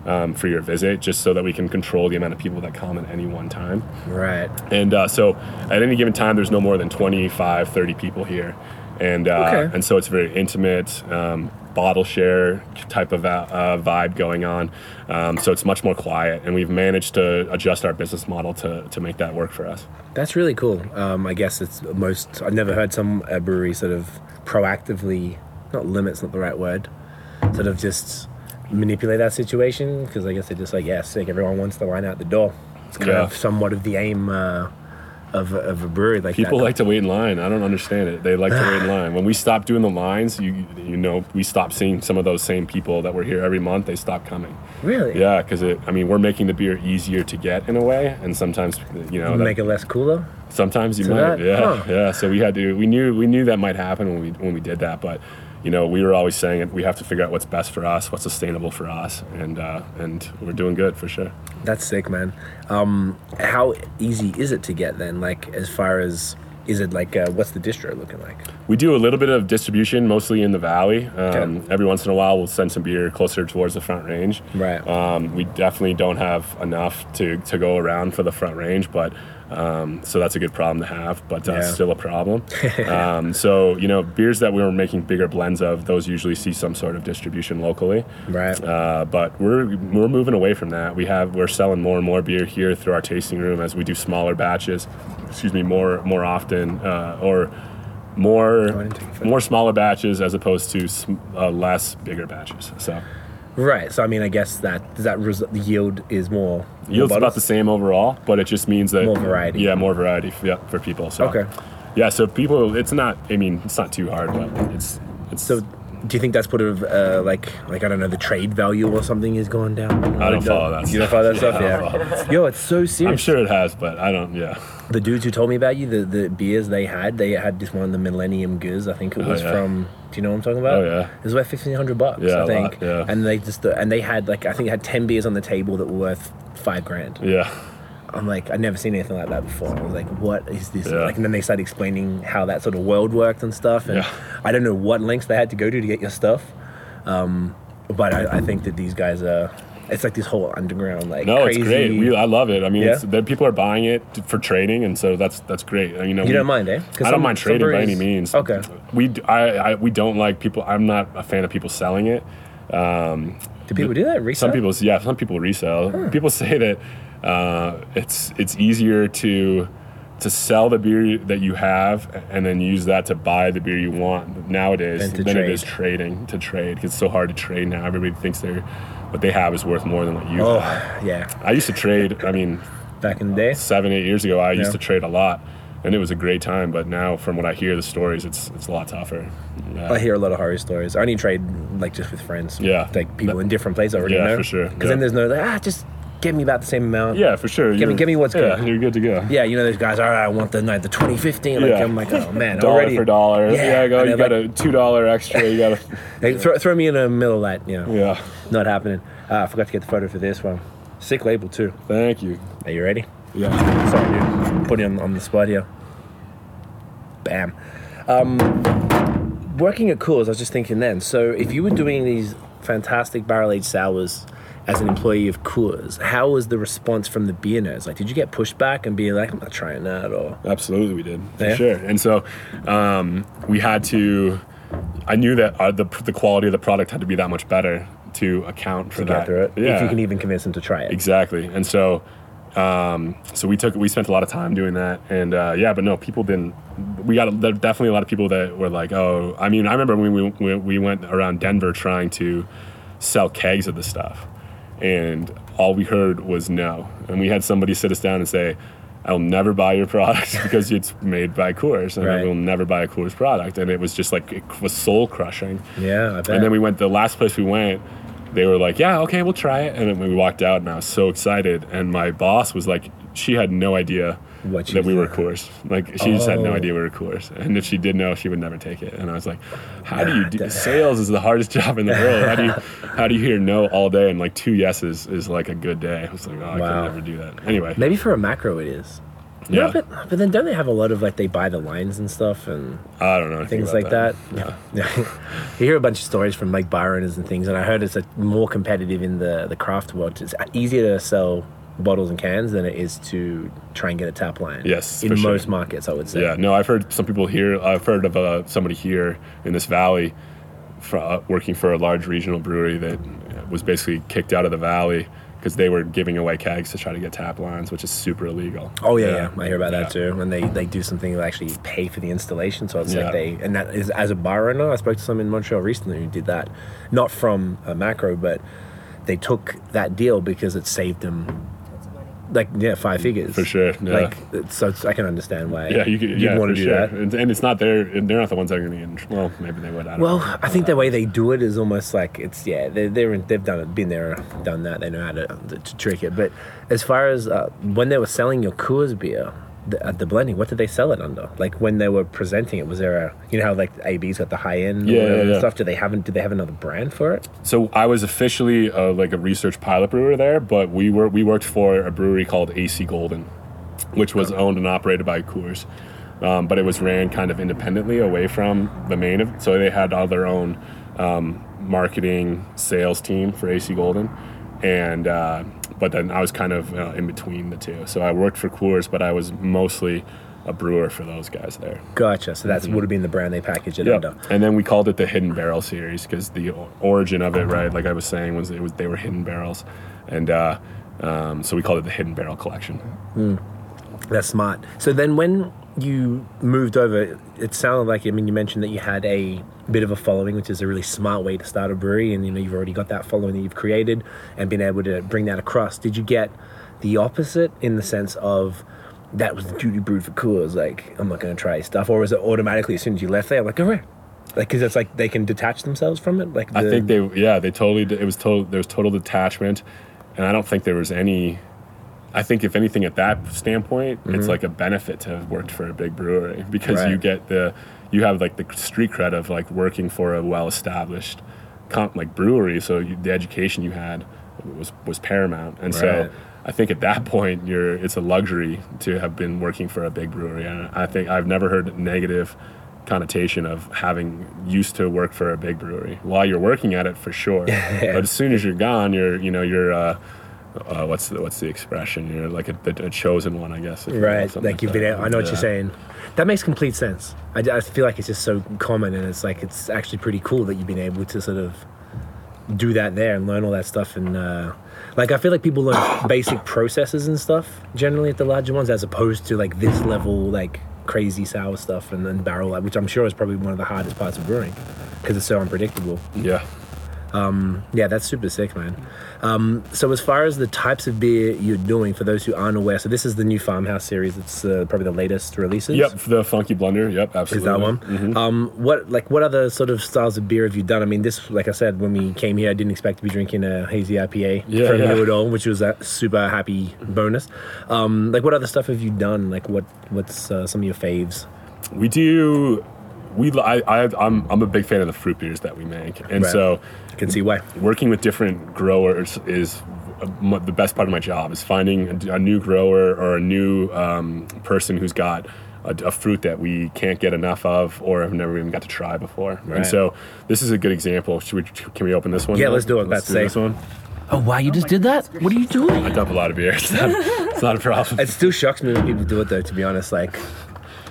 um, for your visit, just so that we can control the amount of people that come at any one time. Right. And uh, so at any given time, there's no more than 25, 30 people here. And, uh, Okay. and so it's very intimate, um, bottle share type of uh, uh, vibe going on. Um, so it's much more quiet. And we've managed to adjust our business model to, to make that work for us. That's really cool. Um, I guess it's most. I've never heard some brewery sort of proactively, not limits, not the right word, sort of just manipulate that situation because I guess they're just like, yeah, sick. Everyone wants to line out the door. It's kind Yeah. of somewhat of the aim uh, of, a- of a brewery like People that. like to wait in line. I don't understand it. They like to wait in line. When we stopped doing the lines, you you know, we stopped seeing some of those same people that were here every month. They stopped coming. really, Yeah, because it. I mean, we're making the beer easier to get in a way, and sometimes you know that- make it less cooler. Sometimes you might, that- yeah, huh. yeah. So we had to. We knew we knew that might happen when we when we did that, but you know we were always saying it. We have to figure out what's best for us, what's sustainable for us, and uh, and we're doing good for sure. That's sick, man. Um, how easy is it to get then? Like as far as is it like uh, what's the distro looking like? We do a little bit of distribution, mostly in the valley. Um, Okay. Every once in a while, we'll send some beer closer towards the front range. Right. Um, we definitely don't have enough to, to go around for the front range, but um, so that's a good problem to have, but uh, Yeah. still a problem. um, so you know, beers that we were making bigger blends of, those usually see some sort of distribution locally. Right. Uh, but we're we're moving away from that. We have we're selling more and more beer here through our tasting room as we do smaller batches. Excuse me, more more often uh, or more didn't take offense. more smaller batches as opposed to sm- uh, less bigger batches. So Right. So I mean, I guess that does that res- the yield is more. yield's about the same overall, but it just means that More variety. Yeah, more variety. Yeah, for people. So Okay. Yeah, so people, it's not. I mean, it's not too hard, but it's it's So Do you think that's put of uh, like like I don't know the trade value or something is going down? I don't Like follow that You don't follow that Yeah, stuff, yeah. that Yo, it's so serious. I'm sure it has, but I don't. Yeah. The dudes who told me about you, the, the beers they had, they had this one, of the Millennium Gueuze. I think it Oh, was yeah. from. Do you know what I'm talking about? Oh, yeah. It was worth fifteen hundred bucks, Yeah, I think. lot, yeah. And they just and they had like I think it had ten beers on the table that were worth five grand. Yeah. I'm like I'd never seen anything like that before. I was like, what is this? Yeah. Like, and then they started explaining how that sort of world worked and stuff. And Yeah. I don't know what lengths they had to go to to get your stuff. Um, but I, I think that these guys are. It's like this whole underground like No, crazy. it's great. We, I love it. I mean, Yeah? that people are buying it for trading, and so that's that's great. You know, You we- don't mind, eh? I don't mind trading by any means. Okay. We I, I we don't like people. I'm not a fan of people selling it. Um, Do people do that? Resell? some people, yeah, some people resell. People say that uh, it's it's easier to to sell the beer that you have and then use that to buy the beer you want nowadays Than than it is trading to trade. it's so hard to trade now. Everybody thinks they're what they have is worth more than what you Oh, have. yeah. I used to trade. I mean, Back in the day. seven, eight years ago, I used to trade a lot, and it was a great time. But now, from what I hear, the stories, it's it's a lot tougher. Uh, I hear a lot of horror stories. I only trade like just with friends. Yeah. Like people in different places already Yeah, know. for sure. Because then there's no like, ah, just give me about the same amount. yeah, for sure. me- You're- give me what's yeah, good. You're good to go. Yeah, you know those guys. All right, I want the night the 2015. Like Yeah. I'm like, oh man, dollar already for dollar. Yeah, Yeah, go. You they're got a two dollar extra. You got a Hey, throw, throw me in the middle of that. You know, yeah. not happening. Uh, I forgot to get the photo for this one. Sick label too. Thank you. Are you ready? Yeah. Sorry, dude. Put you on, on the spot here. Bam. Um, working at Coors, I was just thinking then. So, if you were doing these fantastic barrel aged sours as an employee of Coors, how was the response from the beer nerds? Like, did you get pushed back and be like, "I'm not trying that," or Absolutely, we did for Yeah? sure. And so um, we had to. I knew that uh, the the quality of the product had to be that much better to account for to that. get through it? Yeah, If you can even convince them to try it. exactly. And so, um, so we took we spent a lot of time doing that. And uh, yeah, but no, people didn't. We got there were definitely a lot of people that were like, oh, I mean, I remember when we we, we went around Denver trying to sell kegs of the stuff, and all we heard was no. And we had somebody sit us down and say. I'll never buy your product because it's made by Coors, and I will never buy a Coors product. And it was just like it was soul crushing. Yeah. And then we went the last place we went. They were like, "Yeah, okay, we'll try it." And then we walked out, and I was so excited. And my boss was like, she had no idea What you that we uh, were thought. Coors. Like she just had no Oh. idea we were oh. Coors. And if she did know, she would never take it. And I was like, "How do you do sales? Is the hardest job in the world. How do you how do you hear no all day and like two yeses is like a good day?" I was like, "Oh, I Wow. could never do that." Anyway, Maybe for a macro it is. yeah, No, but, but then don't they have a lot of like they buy the lines and stuff and I don't know things like that. Yeah. you hear a bunch of stories from like bar owners and things, and I heard it's like more competitive in the the craft world. It's easier to sell bottles and cans than it is to try and get a tap line. Yes, in for sure. most markets, I would say. Yeah, no, I've heard some people here. I've heard of uh, somebody here in this valley, for, uh, working for a large regional brewery that was basically kicked out of the valley because they were giving away kegs to try to get tap lines, which is super illegal. Oh yeah, yeah, I hear about that too. And they, they do something to actually pay for the installation. So it's Yeah. like they and that is as a bar owner. I spoke to some in Montreal recently who did that, not from a macro, but they took that deal because it saved them like yeah five figures For sure, yeah. Like it's- so it's, I can understand why. Yeah, you could, you'd yeah, want to do sure. that. And, and it's not their. and They're not the ones that are going to get. In, well, maybe they would. I Well, know. I think the way they do it is almost like it's yeah they're, they're they've done it, been there, done that. They know how to, to trick it. But as far as uh, when they were selling your Coors beer the, at the blending, what did they sell it under? Like when they were presenting it, was there a you know how like AB's got the high end Yeah, yeah, yeah. stuff? Do they haven't? do they have another brand for it? So I was officially uh, like a research pilot brewer there, but we were we worked for a brewery called AC Golden, which was owned and operated by Coors, um, but it was ran kind of independently away from the main. Of, so they had all their own um, marketing sales team for AC Golden, and uh, but then I was kind of uh, in between the two. So I worked for Coors, but I was mostly a brewer for those guys there. Gotcha. So that would have been the brand they packaged it Yeah, under. and then we called it the Hidden Barrel series because the origin of it, right? Like I was saying, was it was they were hidden barrels, and uh, um, so we called it the Hidden Barrel Collection. That's smart. So then when you moved over, it sounded like I mean you mentioned that you had a bit of a following, which is a really smart way to start a brewery, and you know you've already got that following that you've created and been able to bring that across. Did you get the opposite in the sense of that was the duty brewed for coolers? Like I'm not going to try stuff, or was it automatically as soon as you left there, like all right, Like, because it's like they can detach themselves from it. Like, I think they, yeah, they totally. It was total. There was total detachment, and I don't think there was any. I think if anything, at that standpoint, it's like a benefit to have worked for a big brewery because you Mm-hmm. Get the, you have like the street cred of like working for a well-established, comp, like brewery. So you, the education you had was was paramount, and Right. so I think at that point, you're it's a luxury to have been working for a big brewery, and I think I've never heard negative connotation of having used to work for a big brewery while you're working at it for sure but as soon as you're gone you're you know you're uh, uh, what's the what's the expression you're like a, a chosen one i guess if you know, Right, like you've been. that. Able, I know what Yeah. you're saying. That makes complete sense. I, I feel like it's just so common, and it's like it's actually pretty cool that you've been able to sort of do that there and learn all that stuff. And uh, like, I feel like people learn basic processes and stuff generally at the larger ones, as opposed to like this level, like crazy sour stuff and then barrel, like, which I'm sure is probably one of the hardest parts of brewing because it's so unpredictable. yeah Yeah, that's super sick, man. Um, so as far as the types of beer you're doing, for those who aren't aware, so this is the new Farmhouse series. It's uh, probably the latest releases. yep the funky blender yep absolutely. Is that one? Mhm. Um, what like what other sort of styles of beer have you done? I mean, this, like I said, when we came here, I didn't expect to be drinking a hazy IPA Yeah, from yeah. you at all, which was a super happy bonus. Um, like, what other stuff have you done? Like, what what's uh, some of your faves? we do we I, I i'm i'm a big fan of the fruit beers that we make and Right. so I can see why. working with different growers is uh, mo- the best part of my job is finding a, a new grower or a new um, person who's got a, a fruit that we can't get enough of or have never even got to try before Right. and so this is a good example Should we, can we open this one Yeah, let's do it. let's About to do say. this one Oh wow, you just did that? What are you doing? i dump a lot of beer it's not, it's not a problem It still shocks me when people do it, though. To be honest, like.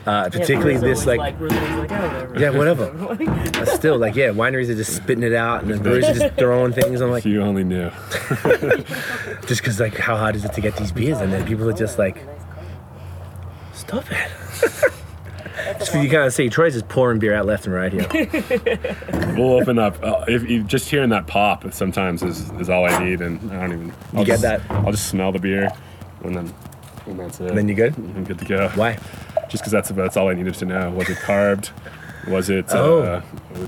Uh, particularly this like, like, like oh, yeah whatever. But still like yeah wineries are just spitting it out and the breweries are just throwing things. I'm like if you only knew. Just because like how hard is it to get these beers and then people are just like stop it. Just for you kind of see troy's just pouring beer out left and right here. We'll open up uh, if you just hearing that pop sometimes is, is all i need and i don't even I'll get just- that? i'll just smell the beer and then and that's it then you good i'm good to go why just because that's that's all I needed to know. Was it carved? Was it? Oh. Uh,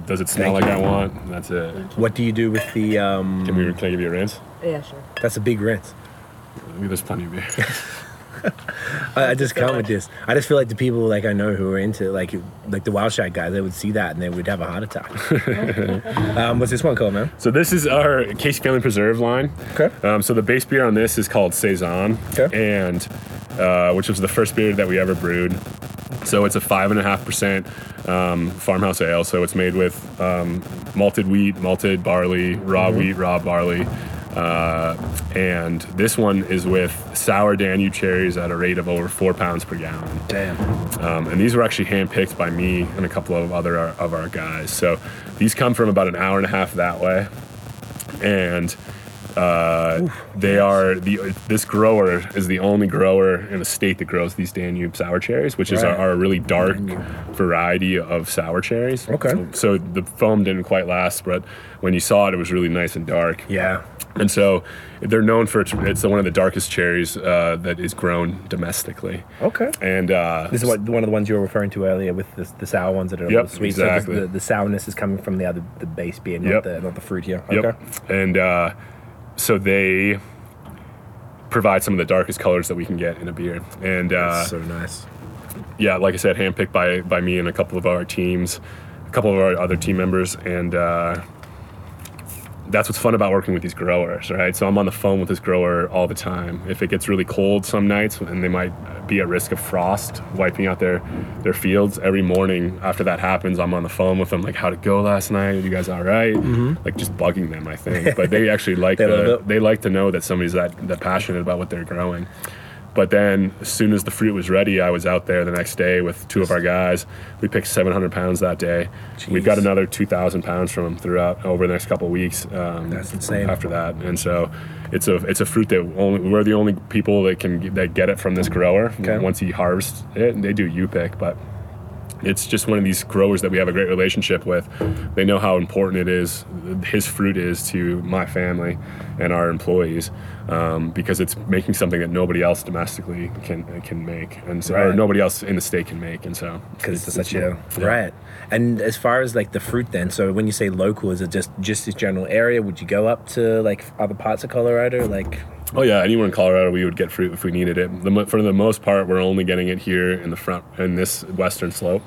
does it smell Thank like you. I want? That's it. what do you do with the um Can we? Can I give you a rinse? Yeah, sure. that's a big rinse I mean There's plenty of beer. I, I just can't with this i just feel like the people like i know who are into like like the wild shot guys they would see that and they would have a heart attack um what's this one called man so this is our Casey Family Preserve line. okay Um, so the base beer on this is called saison, Okay. and uh, which was the first beer that we ever brewed. So it's a five and a half percent um, farmhouse ale. So it's made with um, malted wheat, malted barley, raw Mm-hmm. wheat, raw barley. Uh, and this one is with sour Danube cherries at a rate of over four pounds per gallon. damn Um, and these were actually handpicked by me and a couple of other of our guys. So these come from about an hour and a half that way, and uh, they are the this grower is the only grower in the state that grows these Danube sour cherries, which is Right. our, our really dark variety of sour cherries. Okay. So the foam didn't quite last, but when you saw it, it was really nice and dark. yeah And so they're known for it's, it's one of the darkest cherries uh, that is grown domestically. okay And uh, This is what one of the ones you were referring to earlier with the, the sour ones that are a Yep, little sweet. exactly. So the, the sourness is coming from the other the base beer, not Yep. the not the fruit here. Yep. Okay. And uh, so they provide some of the darkest colors that we can get in a beer. And uh, so nice. yeah, like I said, handpicked by by me and a couple of our teams, a couple of our other team members, and uh, that's what's fun about working with these growers, right? So I'm on the phone with this grower all the time. If it gets really cold some nights, and they might be at risk of frost wiping out their their fields, every morning after that happens, I'm on the phone with them, like, "How'd it go last night? Are you guys all right?" Like just bugging them, I think. But they actually like Mm-hmm. They the, they like to know that somebody's that that passionate about what they're growing. But then, as soon as the fruit was ready, I was out there the next day with two of our guys. We picked 700 pounds that day. We've got another 2,000 pounds from them throughout over the next couple of weeks. Um, That's insane. After that, and so it's a it's a fruit that only we're the only people that can that get it from this grower. Okay. Once he harvests it, and they do U pick, but it's just one of these growers that we have a great relationship with. They know how important it is, his fruit is to my family and our employees, um, because it's making something that nobody else domestically can can make, and so or nobody else in the state can make, and so because it's such a yeah. right. And as far as like the fruit, then, so when you say local, is it just just this general area? Would you go up to like other parts of Colorado? Like, Oh yeah, anywhere in Colorado we would get fruit if we needed it. The, for the most part, we're only getting it here in the front in this western slope,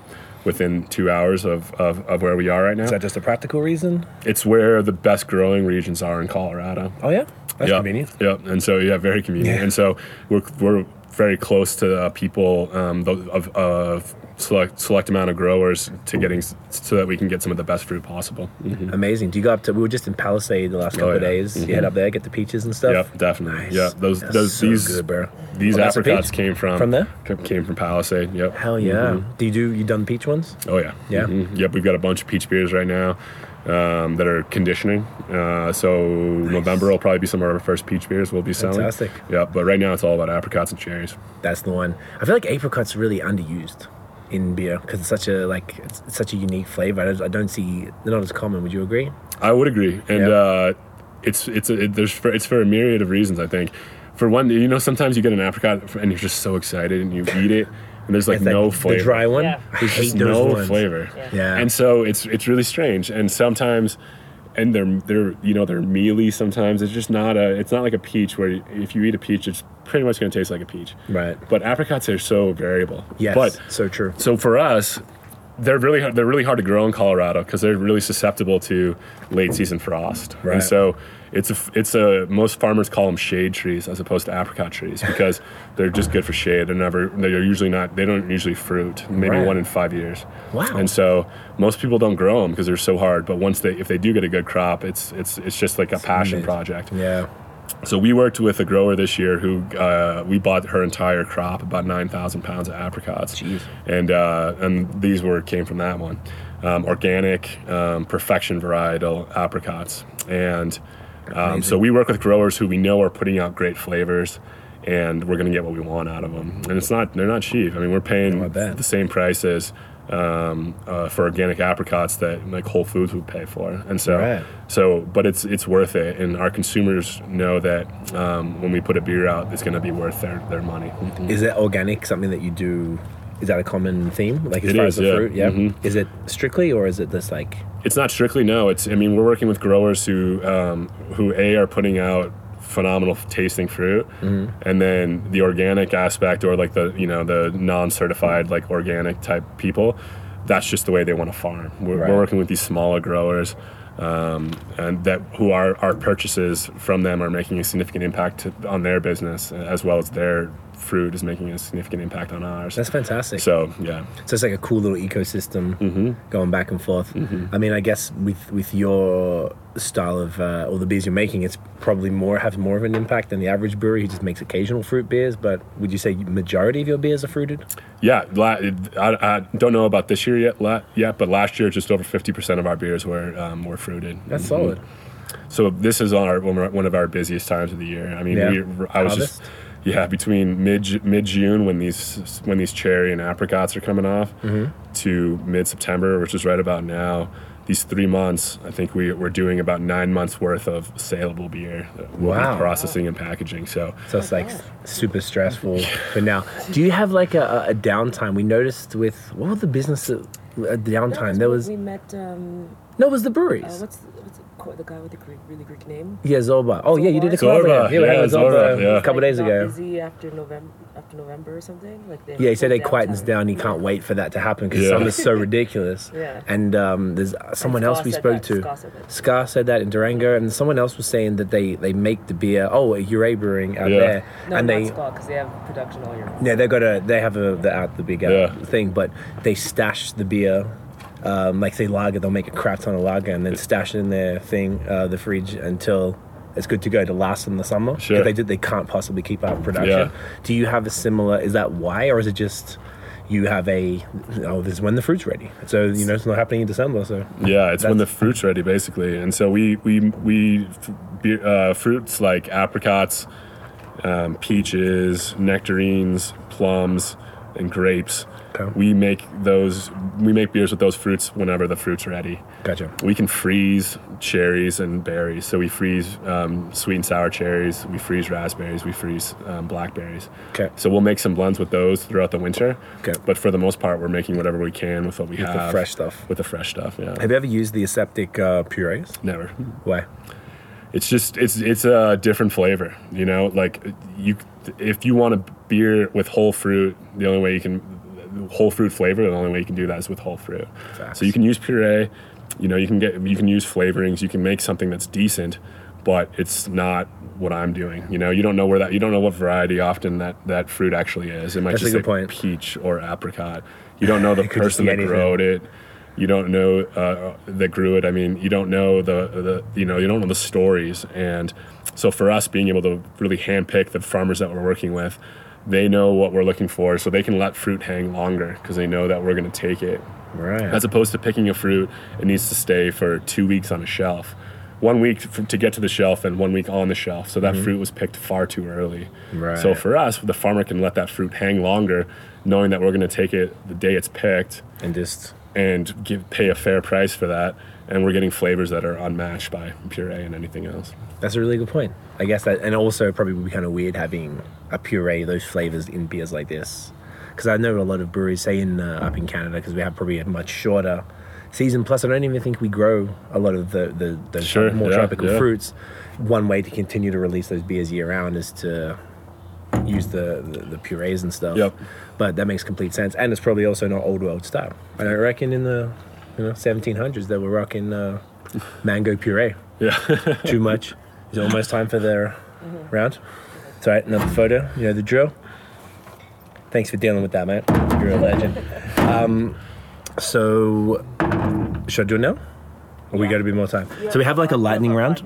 within two hours of, of, of where we are right now. is that just a practical reason? It's where the best growing regions are in Colorado. Oh yeah, that's yeah, convenient. Yeah, and so yeah, very convenient. Yeah. And so we're we're very close to uh, people um, of of select select amount of growers to getting so that we can get some of the best fruit possible. Mhm. Amazing. Do you go up to? We were just in Palisade the last couple of yeah. days. You head up there, get the peaches and stuff. Yep, definitely. Nice. Yeah, those That's those so these good, bro. these Oh, apricots came from From there? Came from Palisade. Yep. Hell yeah. Do you do you done peach ones? Oh yeah. Yeah? Mhm. Yep. We've got a bunch of peach beers right now um, that are conditioning. Uh, so November will probably be some of our first peach beers we'll be selling. Fantastic. Yeah. But right now it's all about apricots and cherries. That's the one. I feel like apricot's are really underused in beer because it's such a like it's, it's such a unique flavor. I don't, I don't see they're not as common. Would you agree? I would agree, and Yeah. uh, it's it's a, it, there's for, it's for a myriad of reasons. I think. For one, you know, sometimes you get an apricot and you're just so excited and you eat it, and there's like It's like no flavor. The dry one. Yeah. I There's hate just those no ones. flavor. Yeah. And so it's it's really strange. And sometimes, and they're they're you know they're mealy. Sometimes it's just not a it's not like a peach where if you eat a peach, it's pretty much going to taste like a peach. Right. But apricots are so variable. Yes. But so true. so for us, they're really hard, they're really hard to grow in Colorado because they're really susceptible to late season frost. Right. And so it's a it's a most farmers call them shade trees as opposed to apricot trees because they're just good for shade. They're never they're usually not they don't usually fruit maybe Right. one in five years. Wow. And so most people don't grow them because they're so hard. But once they if they do get a good crop, it's it's it's just like a passion amazing. project. Yeah. So we worked with a grower this year who uh, we bought her entire crop, about nine thousand pounds of apricots, Jeez. and uh, and these were came from that one, um, organic, um, perfection varietal apricots, and um, so we work with growers who we know are putting out great flavors, and we're going to get what we want out of them. And it's not they're not cheap. I mean, we're paying the same price as um, uh, for organic apricots that like Whole Foods would pay for, and so Right. so, but it's it's worth it, and our consumers know that um, when we put a beer out, it's going to be worth their their money. Is it organic something that you do? Is that a common theme? Like as It far is, as the yeah. fruit, yeah. Mhm. Is it strictly or is it this like? It's not strictly no. It's I mean we're working with growers who um, who a are putting out phenomenal tasting fruit, Mm-hmm. and then the organic aspect or like the you know the non-certified like organic type people. That's just the way they want to farm. We're, Right. we're working with these smaller growers. Um, and that who our, our purchases from them are making a significant impact to, on their business as well as their fruit is making a significant impact on ours. That's fantastic. So, yeah, so it's like a cool little ecosystem Mm-hmm. going back and forth. I mean, I guess with with your style of uh, or the beers you're making, it's probably more have more of an impact than the average brewery who just makes occasional fruit beers. But would you say majority of your beers are fruited? Yeah, la- I, I don't know about this year yet, la- yet, but last year just over fifty percent of our beers were um, were fruited. That's Mhm. solid. So this is our one of- one of our busiest times of the year. I mean, Yeah. we, I was Harvest? just yeah between mid mid June when these when these cherry and apricots are coming off Mm-hmm. to mid September, which is right about now. These three months, I think we, we're doing about nine months worth of saleable beer we'll Wow. be processing and packaging. So So it's like super stressful for now. Do you have like a, a downtime? We noticed with what was the business that, a downtime? There was we met. Um, no, it was the uh, breweries. what's the, what's the, co- the guy with the Greek, really Greek name? Yeah, Zorba. Oh yeah, you did a Zorba. collab. Yeah, Yeah, a Zorba, Zorba yeah. a couple Like, days not ago. Busy after November, after November or something. Like they Yeah, he said full it quietens downtime. down. He can't wait for that to happen because Yeah. summer's so ridiculous. Yeah. And um, there's someone else we spoke that, to. Ska said that. Ska said that in Durango, and someone else was saying that they they make the beer. Oh, Ure Brewing out Yeah. there, No, and not they Ska because they have production all year. yeah they got a they have a the out the big Yeah. thing, but they stash the beer. Um, like say lager, they'll make a crap ton of lager and then stash it in their thing, uh, the fridge until it's good to go to last in the summer. Sure. They did. They can't possibly keep up production. Yeah. Do you have a similar? Is that why, or is it just you have a? Oh, this is when the fruit's ready. So you know it's not happening in December. So Yeah, it's when the fruit's ready, basically. And so we we we uh, fruits like apricots, um, peaches, nectarines, plums, and grapes. Okay. We make those. We make beers with those fruits whenever the fruit's ready. Gotcha. We can freeze cherries and berries. So we freeze um, sweet and sour cherries. We freeze raspberries. We freeze um, blackberries. Okay. So we'll make some blends with those throughout the winter. Okay. But for the most part, we're making whatever we can with what we With have. the fresh stuff. With the fresh stuff. Yeah. Have you ever used the aseptic uh, purees? Never. Why? It's just it's it's a different flavor. You know, like you if you want a beer with whole fruit, the only way you can whole fruit flavor, the only way you can do that is with whole fruit. Facts. So you can use puree. You know, you can get you can use flavorings. You can make something that's decent, but it's not what I'm doing. You know, you don't know where that you don't know what variety often that that fruit actually is. It might That's just be point. peach or apricot. You don't know the It could just person that growed it. You don't know uh, that grew it. I mean, you don't know the, the you know you don't know the stories. And so for us, being able to really handpick the farmers that we're working with, they know what we're looking for, so they can let fruit hang longer because they know that we're going to take it. Right. As opposed to picking a fruit, it needs to stay for two weeks on a shelf. One week to get to the shelf and one week on the shelf. So that mm-hmm. fruit was picked far too early. Right. So for us, the farmer can let that fruit hang longer, knowing that we're going to take it the day it's picked and just and give pay a fair price for that. And we're getting flavors that are unmatched by puree and anything else. that's a really good point. I guess that, and also probably would be kind of weird having a puree those flavors in beers like this, because I know a lot of breweries say in uh, up in Canada because we have probably a much shorter season. Plus, I don't even think we grow a lot of the the, the Sure, more yeah, tropical yeah. fruits. One way to continue to release those beers year round is to use the, the, the purees and stuff. Yep. But that makes complete sense, and it's probably also not old world style. I reckon in the you know 1700s they were rocking uh, mango puree. Yeah. Too much. It's almost time for the round. It's all right, another photo. You know the drill. Thanks for dealing with that, man. You're a legend. Um, so, should I do it now? Or we got to be more time? So we have like a lightning round.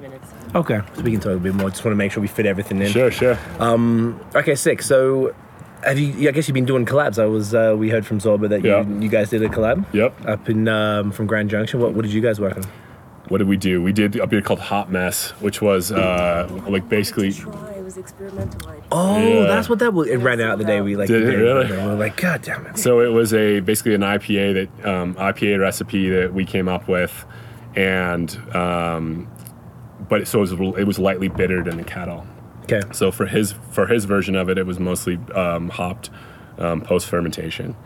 Okay, so we can talk a bit more. Just want to make sure we fit everything in. sure, sure. Um, Okay, sick. So, have you? I guess you've been doing collabs. I was. Uh, we heard from Zorba that Yeah. you, you guys did a collab. Yep. Up in um, from Grand Junction. What What did you guys work on? What did we do? We did a beer called Hot Mess, which was uh, like basically Try. It was experimental. I Oh, Yeah. that's what that was. It ran out the day we like. Did it really? We were like, God damn it. So it was a basically an IPA that um, IPA recipe that we came up with, and um, but so it was, it was lightly bittered in the kettle. Okay. So for his for his version of it, it was mostly um, hopped um, post fermentation,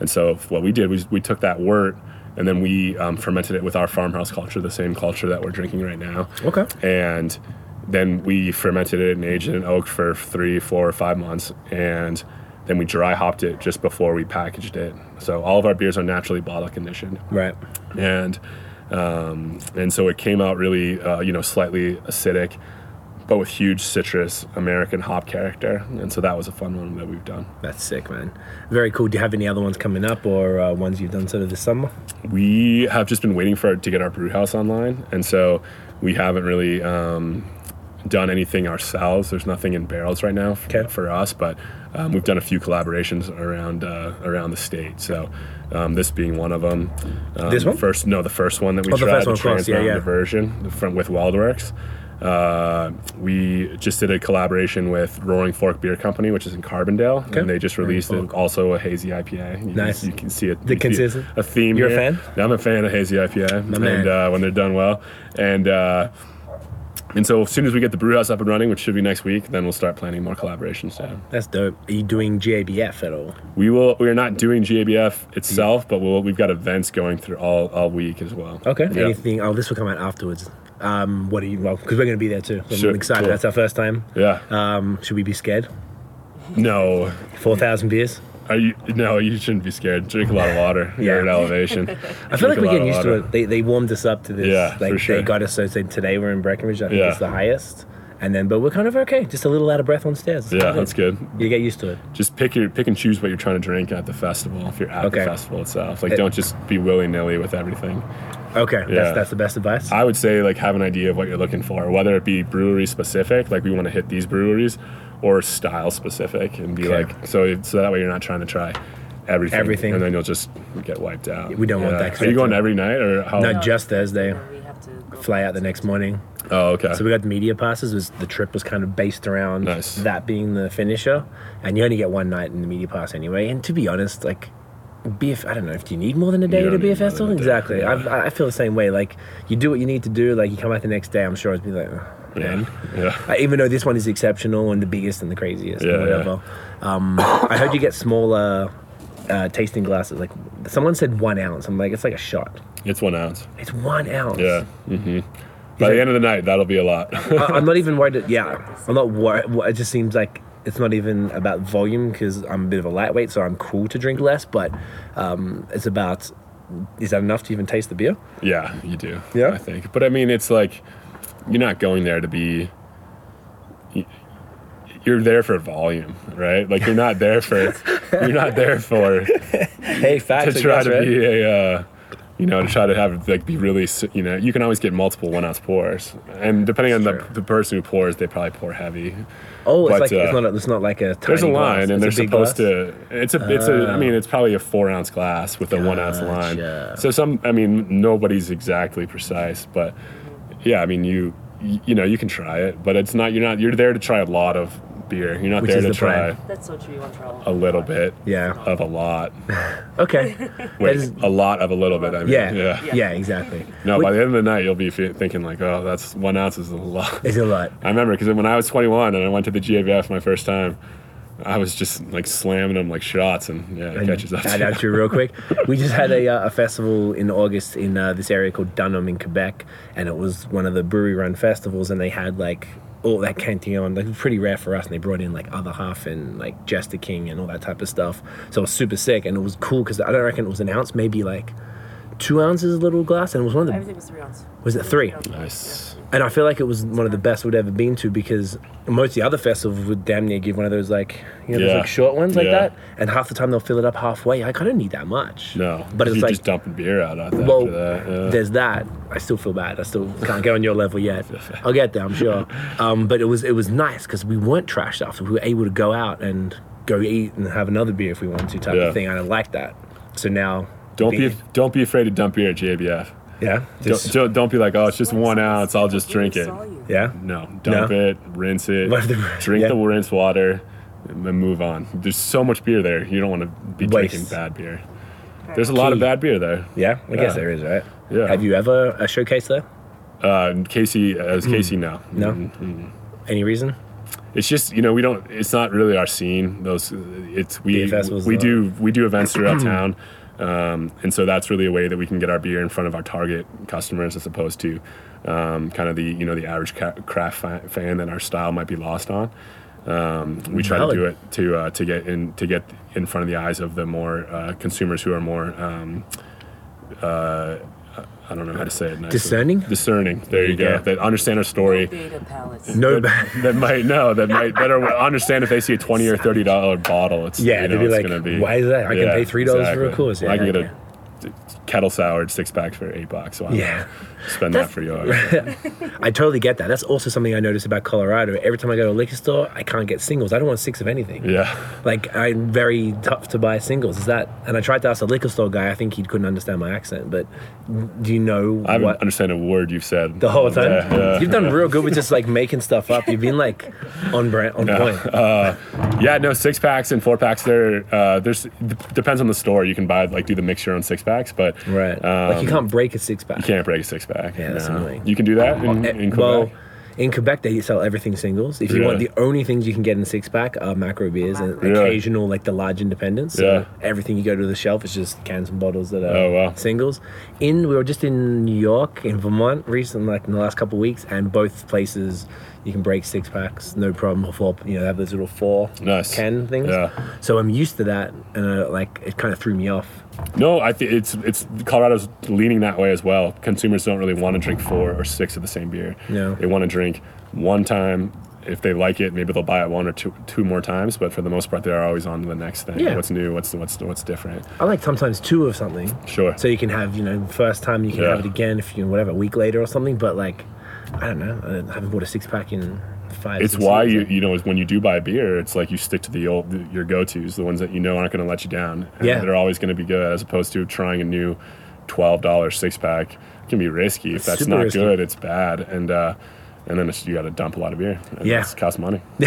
and so what we did was we took that wort and then we um, fermented it with our farmhouse culture, the same culture that we're drinking right now. Okay. And then we fermented it and aged it in oak for three, four, or five months, and then we dry hopped it just before we packaged it. So all of our beers are naturally bottle conditioned Right. and um, and so it came out really uh, you know slightly acidic but with huge citrus american hop character and so that was a fun one that we've done That's sick, man. Very cool. Do you have any other ones coming up or uh, ones you've done sort of this summer? we have just been waiting for to get our brew house online and so we haven't really um, done anything ourselves there's nothing in barrels right now f- Okay. for us but um, we've done a few collaborations around uh, around the state so um, this being one of them um, This one? first no the first one that we Oh, the tried first one, the Coors. Yeah, trans yeah. diversion from with WeldWerks. Uh, we just did a collaboration with Roaring Fork Beer Company, which is in Carbondale, Okay. and they just released Fork. also a hazy IPA. You Nice. Can, you can see it. The consistent? A theme. You're a fan? I'm a fan of hazy IPA, My and uh, when they're done well, and. And so as soon as we get the brew house up and running, which should be next week, then we'll start planning more collaborations down. That's dope. Are you doing GABF at all? We will. We are not doing GABF itself, but we'll, we've got events going through all, all week as well. Okay. Yeah. Anything? Oh, this will come out afterwards. Um, what are you? Well, because we're going to be there too. So Sure, I'm excited. cool. That's our first time. Yeah. Um, should we be scared? No. Four thousand beers. Are you? No, you shouldn't be scared. Drink a lot of water. Yeah. You're at elevation. I feel like we're getting used to it. They, they warmed us up to this. Yeah, like for sure. they got us so say today we're in Breckenridge. I think Yeah. it's the highest. And then, but we're kind of okay. Just a little out of breath on stairs. It's Yeah, that's good. You get used to it. Just pick your pick and choose what you're trying to drink at the festival. If you're at Okay. the festival itself, like It- don't just be willy nilly with everything. Okay, Yeah. that's that's the best advice. I would say like have an idea of what you're looking for, whether it be brewery specific, like we want to hit these breweries, or style specific, and be Okay. like so so that way you're not trying to try everything, Everything. and then you'll just get wiped out. We don't want that 'cause Are you we going every night or how? Not just Thursday. we have to Fly out the next morning. Oh, okay. So we got the media passes. Was the trip was kind of based around Nice. that being the finisher, and you only get one night in the media pass anyway. And to be honest, like. Be I don't know if you need more than a day be a festival. Exactly. yeah. I feel the same way. Like you do what you need to do. Like you come out the next day. I'm sure it's be like, oh, man. yeah. Yeah. Uh, even though this one is exceptional and the biggest and the craziest Yeah, and yeah. whatever. Um, I heard you get smaller uh, tasting glasses. Like someone said one ounce. I'm like, it's like a shot. It's one ounce. It's one ounce. Yeah. hmm By the end of the night, that'll be a lot. I, I'm not even worried. That, yeah, I'm not worried. It just seems like it's not even about volume because I'm a bit of a lightweight, so I'm cool to drink less. But um, it's about is that enough to even taste the beer? yeah, you do. Yeah? I think. But I mean, it's like you're not going there to be. You're there for volume, right? Like you're not there for. you're not there for Hey, facts. to try to right? be a. Uh, you know, to try to have like be really, you know, you can always get multiple one ounce pours, and depending on the, the person who pours, they probably pour heavy. Oh, it's but, like it's uh, not. A, it's not like a. Tiny There's a glass. line, and It's they're supposed glass? to. It's a. It's a. I mean, it's probably a four ounce glass with a one ounce line. So some. I mean, nobody's exactly precise, but yeah. I mean, you. You know, you can try it, but it's not. You're not. You're there to try a lot of beer. You're not Which there is to the try plan. That's so true. You want to try a little bit. Yeah. Of a lot. Okay. Wait, is- a lot of a little bit. I mean, Yeah. Yeah. Yeah. Exactly. No, Which- by the end of the night, you'll be fe- thinking like, oh, that's one ounce is a lot. It's a lot. I remember because when I was 21 and I went to the GABF my first time, I was just like slamming them like shots, and yeah, it catches up. Add to out to you real quick. We just had a, uh, a festival in August in uh, this area called Dunham in Quebec, and it was one of the brewery run festivals, and they had like all that Cantillon. Like, it was pretty rare for us, and they brought in like other half and like Jester King and all that type of stuff. So it was super sick, and it was cool because I don't reckon it was an ounce, maybe like two ounces a little glass, and it was one of the Everything was three ounce. Was it three? Nice. And I feel like it was one of the best we'd ever been to because most of the other festivals would damn near give one of those like you know those Yeah. like short ones like Yeah. that, and half the time they'll fill it up halfway. Like I don't need that much. No, but it's you're like just dumping beer out after well, that. Yeah. there's that. I still feel bad. I still can't get on your level yet. I'll get there, I'm sure. Um, but it was it was nice because we weren't trashed after. We were able to go out and go eat and have another beer if we wanted to, type Yeah. of thing. And I like that. So now, Don't be don't be afraid to dump beer at JBF. Yeah, Don't, just don't, don't be like, oh, it's just one ounce. I'll just drink it. yeah. No, dump No? it, rinse it, drink yeah. the rinse water, and then move on. There's so much beer there. You don't want to be Waste. drinking bad beer. There's a lot of bad beer there. Yeah, I guess there is, right? Yeah. Have you ever uh, showcased there? Uh, Casey, as Casey, no. Hmm. No. Mm, Any reason? It's just you know we don't. It's not really our scene. Those it's we festivals, we do we do events throughout town, um, and so that's really a way that we can get our beer in front of our target customers as opposed to um, kind of the you know the average craft fan that our style might be lost on. Um, we try Valid. to do it to uh, to get in to get in front of the eyes of the more uh, consumers who are more. Um, uh, I don't know how to say it. Nicely. Discerning? Discerning. There you go. go. That understand our story Beta palates. No that, that might know that might better understand if they see a twenty or thirty dollar bottle. It's Yeah, you they'd be it's like, gonna be, "Why is that? I can pay $3 for a exactly. Coors." I can get a kettle soured six packs for eight bucks. So I'm Yeah. spend that for yours. I totally get that. That's also something I notice about Colorado. Every time I go to a liquor store, I can't get singles. I don't want six of anything. yeah, Like I'm very tough to buy singles. Is that? And I tried to ask a liquor store guy. I think he couldn't understand my accent. But do you know I haven't what? understand a word you've said the whole time, Yeah, yeah. you've done real good with just like making stuff up. You've been like on brand, on point. Uh, Yeah, no six packs and four packs. There, uh, there's depends on the store. You can buy like do the mix your own six packs, but Right. um, like you can't break a six pack. you can't break a six pack. Yeah, that's no. annoying. You can do that in, in Quebec. well, in Quebec they sell everything singles. If you want, the only things you can get in six pack are macro beers and Really? occasional like the large independents. So Yeah. everything you go to the shelf is just cans and bottles that are Oh, wow. singles. In we were just in New York, in Vermont, recently, like in the last couple of weeks, and both places you can break six packs, no problem. Or four, you know, they have those little four Nice. can things. Yeah. So I'm used to that, and uh, like it kind of threw me off. No, I think it's it's Colorado's leaning that way as well. Consumers don't really want to drink four or six of the same beer. No. they want to drink one time. If they like it, maybe they'll buy it one or two two more times. But for the most part, they're always on to the next thing. Yeah. What's new? What's what's what's different? I like sometimes two of something. Sure. So you can have, you know, first time you can Yeah. have it again if you whatever a week later or something. But like, I don't know. I haven't bought a six pack in five. it's why you you know is when you do buy beer, it's like you stick to the old your go tos, the ones that you know aren't going to let you down. And Yeah. they're always going to be good, as opposed to trying a new twelve dollar six pack. It can be risky if that's not risky. good. It's bad, and uh, and then it's, you got to dump a lot of beer. And Yeah. it's costs money.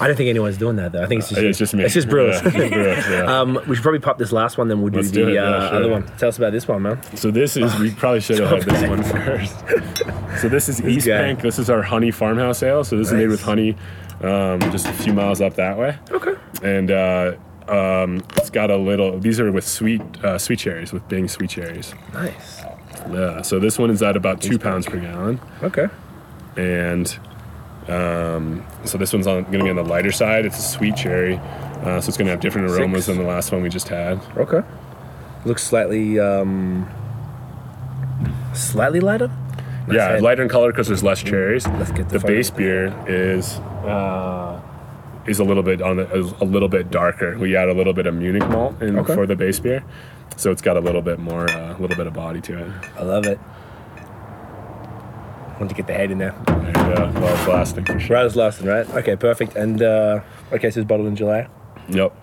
I don't think anyone's doing that though. I think it's just It's just me. It's just brewers. Yeah, it's brewers, yeah. um, we should probably pop this last one, then we'll do Let's the do it, yeah, uh, sure. other one. Tell us about this one, man. So this is we probably should have had this one first. So this is East guy. Bank. This is our honey farmhouse ale. So this is made with honey, um, just a few miles up that way. Okay. And uh, um, it's got a little. These are with sweet uh, sweet cherries with Bing sweet cherries. Nice. Yeah. So this one is at about two pounds per gallon, Okay. And um, so this one's on going to be on the lighter side. It's a sweet cherry, uh, so it's going to have different aromas Six. than the last one we just had. Okay. Looks slightly um, slightly lighter. Nice yeah, head. lighter in color because there's less cherries. Let's get the the base beer is uh, is a little bit on the is a little bit darker. We add a little bit of Munich malt in Okay. for the base beer, so it's got a little bit more uh, a little bit of body to it. I love it. Want to get the head in there. And, uh, well, it's lasting for sure. Lasting, right? Okay, perfect. And uh, okay, so it's bottled in July. Yep.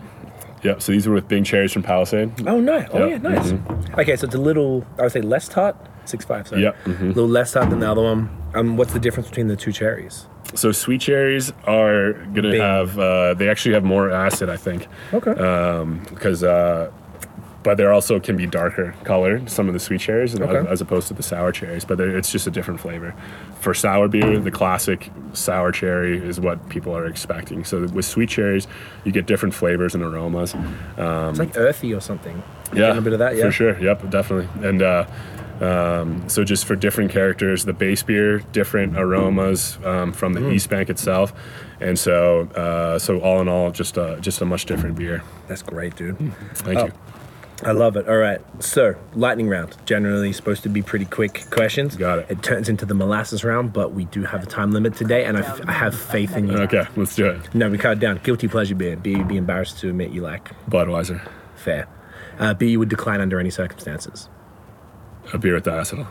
Yep. So these were with Bing cherries from Palisade. Oh no! Oh Yep. yeah, nice. Okay, so it's a little, I would say, less tart. Six five. Sorry. Yep, A little less tart than the other one. Um, what's the difference between the two cherries? So sweet cherries are gonna have uh, they actually have more acid, I think. Okay. because uh, but they're also can be darker colored some of the sweet cherries Okay. as opposed to the sour cherries but it's just a different flavor for sour beer the classic sour cherry is what people are expecting so with sweet cherries you get different flavors and aromas it's like earthy or something. Um, yeah a bit of that. Yeah. for sure yep definitely and uh, um, so just for different characters the base beer different aromas um, from the Mm. east bank itself and so uh, so all in all just a just a much different beer That's great, dude. thank Oh. you I love it. All right. So, lightning round. Generally supposed to be pretty quick questions. Got it. It turns into the molasses round, but we do have a time limit today, and I, f- I have faith in you. okay let's do it No, we cut it down. Guilty pleasure beer. Beer you'd be embarrassed to admit you like. budweiser Fair. Uh, beer you would decline under any circumstances. a beer at the arsenal.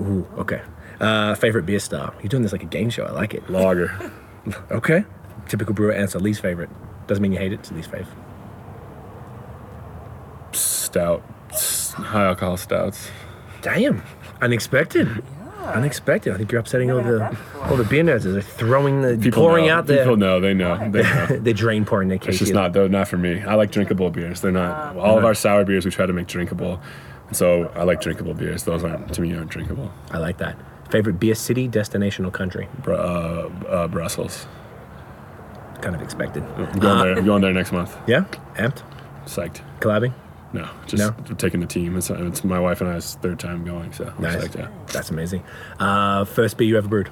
Ooh, okay. Uh, favorite beer style. You're doing this like a game show. I like it. lager Okay. Typical brewer answer. Least favorite. Doesn't mean you hate it. It's least favorite. Stout high alcohol stouts Damn. Unexpected. Unexpected. I think you're upsetting all the all the beer nerds. They're throwing the people pouring know. out there. people know they know they know the drain pouring their case. it's just not though not for me i like drinkable beers they're not all of our sour beers we try to make drinkable and so i like drinkable beers those aren't to me aren't drinkable I like that. Favorite beer city, destination, or country? Br- uh, uh, brussels Kind of expected. i'm going there i'm going there next month Yeah. Amped. psyched Collabing. No just No? taking the team it's, it's my wife and i's third time going so Nice. yeah. That's amazing. Uh, first beer you ever brewed.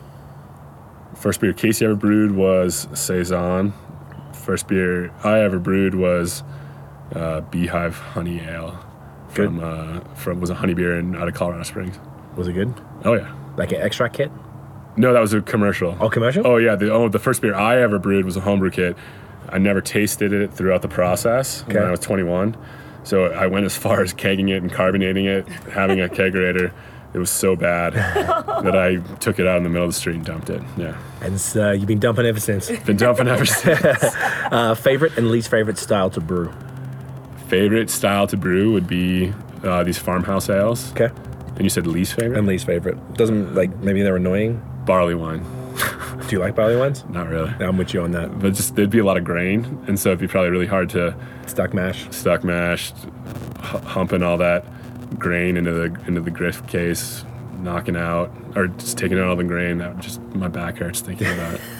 First beer Casey ever brewed was saison. First beer I ever brewed was uh, Beehive Honey Ale Good. from uh, from was a honey beer in out of Colorado Springs. Was it good? Oh yeah, Like an extract kit? no, that was a commercial. Oh, commercial? Oh yeah, the oh the first beer I ever brewed was a homebrew kit. I never tasted it throughout the process when I was 21, so I went as far as kegging it and carbonating it, having a kegerator. It was so bad that I took it out in the middle of the street and dumped it. Yeah, And uh, you've been dumping ever since. been dumping ever since. Uh, favorite and least favorite style to brew. Favorite style to brew would be uh, these farmhouse ales. Okay. And you said least favorite? And least favorite. Doesn't like maybe they're annoying. Barley wine. Do you like barley wines? Not really. I'm with you on that. But just there'd be a lot of grain, and so it'd be probably really hard to Stuck mash. stuck mashed, hu- humping all that grain into the into the grist case, knocking out or just taking out all the grain. That just my back hurts thinking about it.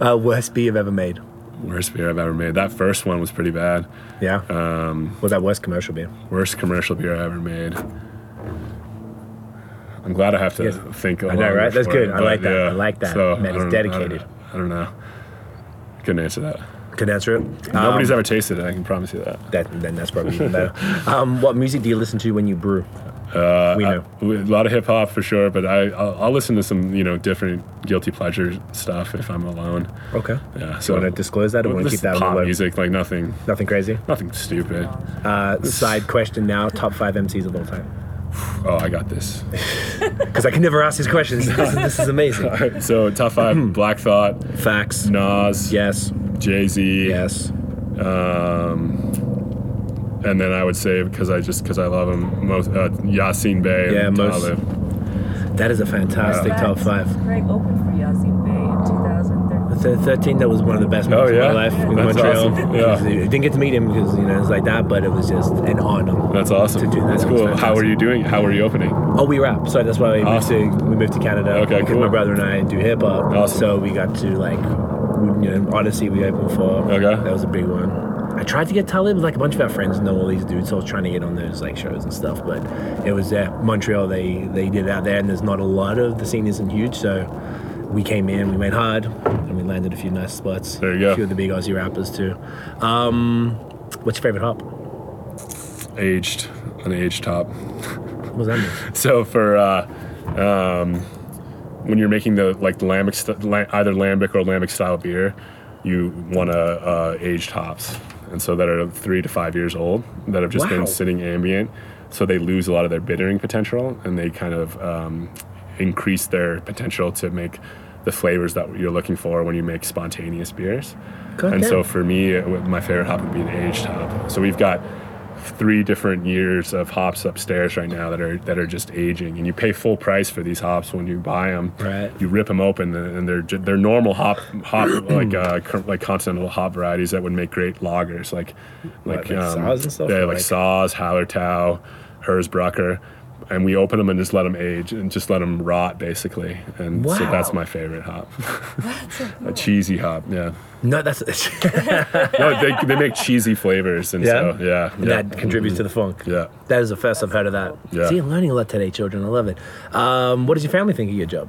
Uh, worst beer you've ever made. Worst beer I've ever made. That first one was pretty bad. Yeah. Um, was that worst commercial beer? Worst commercial beer I ever made. I'm glad I have to Yes. think. I know, right? That's good. it, I like that. I like that. So, Man, it's I don't- dedicated. I don't know. Couldn't answer that. Couldn't answer it. Nobody's Um, ever tasted it. I can promise you that. That, then that's probably even better. Um, what music do you listen to when you brew? Uh, we know. I- a lot of hip hop for sure, but I I'll, I'll listen to some you know different guilty pleasure stuff if I'm alone. okay. Yeah. So want to disclose that or want to keep that pop low? music, like nothing, Nothing crazy. nothing stupid. Uh, side question now: top five MCs of all time. Oh, I got this. Because I can never ask these questions. This is, this is amazing. so top five: Black Thought, Facts. Nas, Yes. Jay Z, Yes. um, and then I would say because I just because I love him most, uh, Yasiin Bey, Yeah, and most- Talib. That is a fantastic top five. Greg opened for Yasiin Bey in 2013. 13, that was one of the best Oh, moments yeah? of my life in That's Montreal. awesome. Yeah. I didn't get to meet him because, you know, it's like that, but it was just an honor. That's awesome. To do that. That's cool. How are you doing? How are you opening? Oh, we rap. So that's why we Awesome. moved to we moved to Canada. Okay, because cool. my brother and I do hip hop. Awesome. So we got to like, you know, Odyssey we opened for. Okay. That was a big one. I tried to get Talib. Like a bunch of our friends know all these dudes, so I was trying to get on those like shows and stuff. But it was uh, Montreal. They they did it out there, and there's not a lot of the scene isn't huge. So we came in, we went hard, and landed a few nice spots. There you go. A few of the big Aussie rappers too. Um, what's your favorite hop? Aged, an aged hop. What was that mean? So for uh, um, when you're making the like the lambic st- la- either lambic or lambic style beer, you want to uh, aged hops, and so that are three to five years old that have just Wow. been sitting ambient, so they lose a lot of their bittering potential, and they kind of um, increase their potential to make the flavors that you're looking for when you make spontaneous beers. And so for me, my favorite hop would be an aged hop. So we've got three different years of hops upstairs right now that are that are just aging, and you pay full price for these hops when you buy them. Right. You rip them open, and they're they're normal hop hop like uh, like continental hop varieties that would make great lagers, like like, like Saaz and stuff, Yeah, like like- Saaz, Hallertau, Hersbrucker. And we open them and just let them age and just let them rot, basically. And so that's my favorite hop. a cheesy hop, yeah. No, that's No, they, they make cheesy flavors, and Yeah? so yeah, And yeah. that contributes to the funk. Yeah. That is the first I've heard of that. Yeah. See, I'm learning a lot today, children. I love it. Um, what does your family think of your job?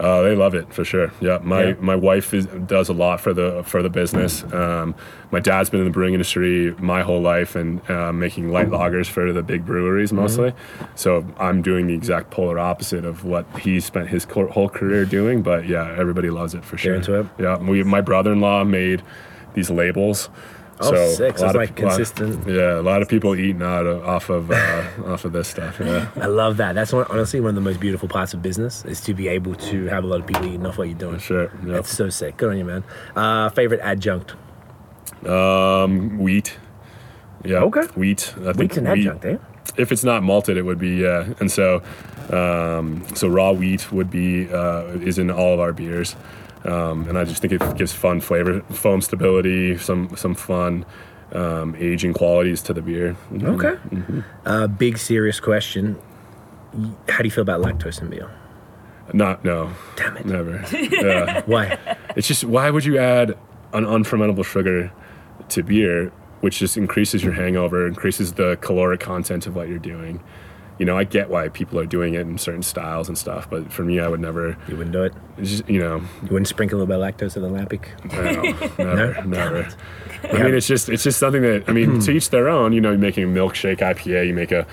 Uh, they love it for sure. Yeah, my Yeah. my wife is, does a lot for the for the business. Um, my dad's been in the brewing industry my whole life and uh, making light lagers for the big breweries mostly. So I'm doing the exact polar opposite of what he spent his co- whole career doing. But yeah, everybody loves it for sure. Yeah, we, my brother-in-law made these labels. Oh, so sick. So a it's lot like of, lot- consistent. yeah, a lot of people eating out of, off of uh, off of this stuff. Yeah. I love that. That's one, honestly one of the most beautiful parts of business is to be able to have a lot of people eating off what you're doing. Sure. Yeah. That's so sick. Good on you, man. Uh, favorite adjunct? Um, wheat. Yeah. Okay. Wheat. I Wheat's an wheat- adjunct, eh? If it's not malted, it would be yeah. And so, um, so raw wheat would be uh, is in all of our beers, um, and I just think it gives fun flavor, foam stability, some some fun um, aging qualities to the beer. Mhm. Okay. Uh, big serious question. How do you feel about lactose in beer? Not no. Damn it. Never. yeah. Why? It's just why would you add an unfermentable sugar to beer, which just increases your hangover, increases the caloric content of what you're doing. You know, I get why people are doing it in certain styles and stuff, but for me, I would never. You wouldn't do it. Just, you know, You wouldn't sprinkle a little bit of lactose in the lambic. no, never, No? never. I mean, it's just it's just something that I mean, hmm. to each their own. You know, you're making a milkshake IPA, you make a.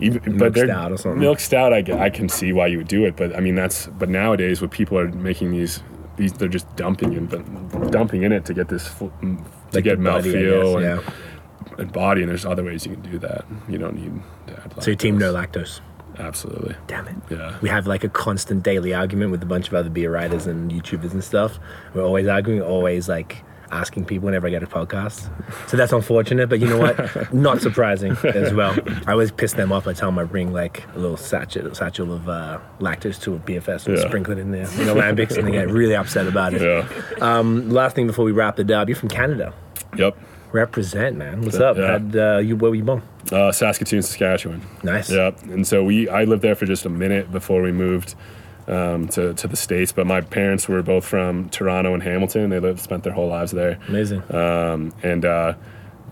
Even, but Milk they're- stout or something. Milk stout, I, I can see why you would do it, but I mean that's. But nowadays, what people are making these, these they're just dumping in, but dumping in it to get this fu- mm, to Like get the body, I mouthfeel guess, and, body, and there's other ways you can do that. You don't need to add. So team no lactose. Absolutely. Damn it. Yeah. We have like a constant daily argument with a bunch of other beer writers and YouTubers and stuff. We're always arguing, always like asking people whenever I get a podcast. So that's unfortunate, but you know what? Not surprising as well. I always piss them off by telling them I bring like a little satchel, satchel of uh, lactose to a beer fest and Yeah. sprinkle it in there in alambics, and they get really upset about it. Yeah. Um, last thing before we wrap it up, you're from Canada. Yep. Represent, man. What's up? Yeah. How'd, uh, you, where were you born? Uh, Saskatoon, Saskatchewan. Nice. Yeah, and so we I lived there for just a minute before we moved um, to to the states. But my parents were both from Toronto and Hamilton. They lived spent their whole lives there, Amazing. um, and uh,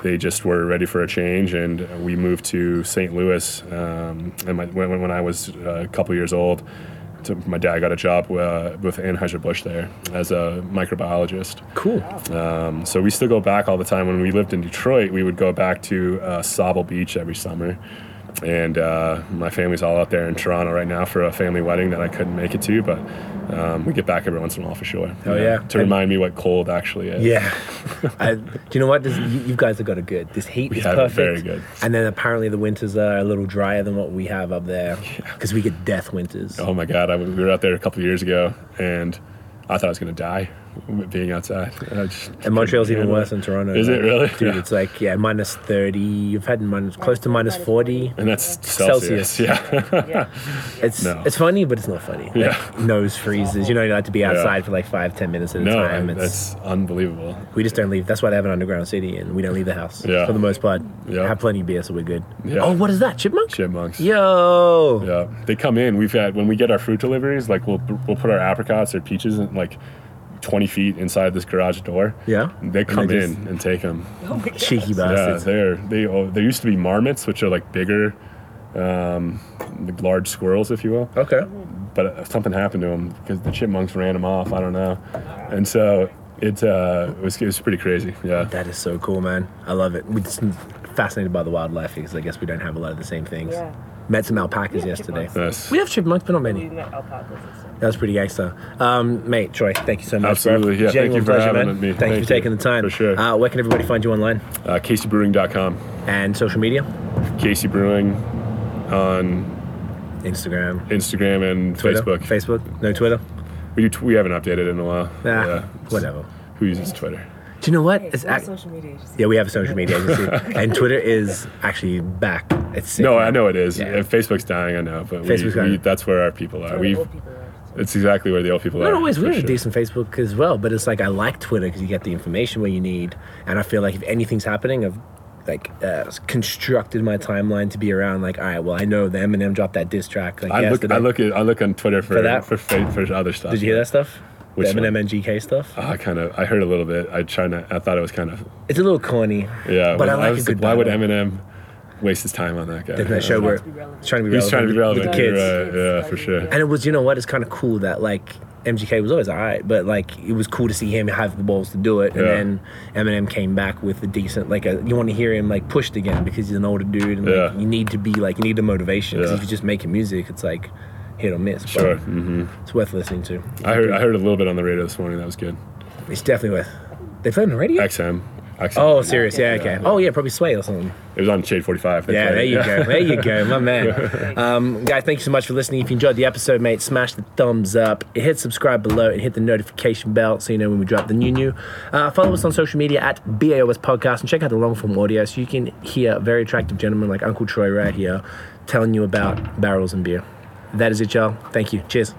they just were ready for a change. And we moved to St. Louis. Um, and my, when when I was uh, a couple years old. To, my dad got a job uh, with Anheuser Busch there as a microbiologist. Cool. Um, so we still go back all the time. When we lived in Detroit, we would go back to uh, Beach every summer. And uh, my family's all out there in Toronto right now for a family wedding that I couldn't make it to, but um, we get back every once in a while for sure. Oh, yeah. To remind me what cold actually is. Yeah. I, do you know what? This, you, you guys have got it good. This heat is have it perfect. very good. And then apparently the winters are a little drier than what we have up there because we get death winters. Oh my God, I, we were out there a couple of years ago and I thought I was going to die. Being outside. Just And Montreal's even worse than Toronto. Is it really? Dude, Yeah. it's like yeah, minus thirty. You've had minus close to minus forty. And that's Celsius. Celsius. Yeah. Yeah. It's No. it's funny, but it's not funny. Like, Yeah. nose freezes. You know, you have to be outside Yeah. for like five, ten minutes at a no, time. It's, that's unbelievable. we just don't leave. That's why they have an underground city, and we don't leave the house Yeah. for the most part. Yeah. Have plenty of beer, so we're good. Yeah. Oh, what is that? Chipmunk? Chipmunks. Yo. Yeah, they come in. We've had when we get our fruit deliveries, like we'll we'll put our apricots or peaches and like twenty feet inside this garage door. Yeah? they And come they in just- and take them. Oh my God. Cheeky Yeah, they're they. Oh, there used to be marmots, which are like bigger, um, large squirrels, if you will. okay. But uh, something happened to them because the chipmunks ran them off. I don't know, and so it uh, it was it was pretty crazy. Yeah. That is so cool, man. I love it. We're just fascinated by the wildlife because I guess we don't have a lot of the same things. Yeah. Met some alpacas yesterday. chipmunks. Yes. We have chipmunks, but not many. met alpacas and stuff. That was pretty gangster. Um, mate, Troy, thank you so much. Absolutely. Bro. Yeah, thank you for pleasure, having man. me. Thank, Thank you you. for taking the time. For sure. Uh, where can everybody find you online Uh, CaseyBrewing.com. and social media? Casey Brewing on Instagram, Instagram and Twitter, Facebook. Facebook, no Twitter. We, do, we haven't updated in a while. Ah, yeah. whatever. Who uses Twitter? Do you know what? Hey, It's we're a ac- social media agency. yeah, we have a social media agency, and Twitter is actually back. It's No, man. I know it is. Yeah. Facebook's dying, I know, but we, Facebook's we, dying. that's where our people are. We the old people are. it's exactly where the old people Not are. always. We for have a sure. decent Facebook as well, but it's like I like Twitter because you get the information where you need, and I feel like if anything's happening, I've like uh, constructed my timeline to be around like, all right, well, I know the Eminem dropped that diss track. Like, I look, yesterday. I look at, I look on Twitter for For that? for fa- for other stuff. Did you hear that stuff? Which the one? Eminem and GK stuff. Oh, I kind of, I heard a little bit. I try to, I thought it was kind of, It's a little corny. yeah. But I like a was good Why would. Eminem waste his time on that guy? Didn't that show where to be relevant. he's trying to be He's trying to be relevant relevant. with the kids? Right. Yeah, for sure. And it was, you know what? It's kind of cool that like MGK was always alright, but like it was cool to see him have the balls to do it. And Yeah. then Eminem came back with a decent, like a, you want to hear him like pushed again because he's an older dude, and like, Yeah. you need to be like you need the motivation. Because Yeah. if you're just making music, it's like hit or miss. Sure. hmm it's worth listening to. I heard, I heard a little bit on the radio this morning. That was good. It's definitely worth. They played on the radio. XM. XM. Oh, serious? Yeah, okay. Oh, yeah, probably Sway or something. It was on Shade 45. They Yeah, played there you go. There you go, my man. Um, guys, thank you so much for listening. If you enjoyed the episode, mate, smash the thumbs up. Hit subscribe below and hit the notification bell so you know when we drop the new new. Uh, follow us on social media at BAOS Podcast and check out the long form audio so you can hear very attractive gentlemen like Uncle Troy right here telling you about barrels and beer. That is it, y'all. Thank you. Cheers.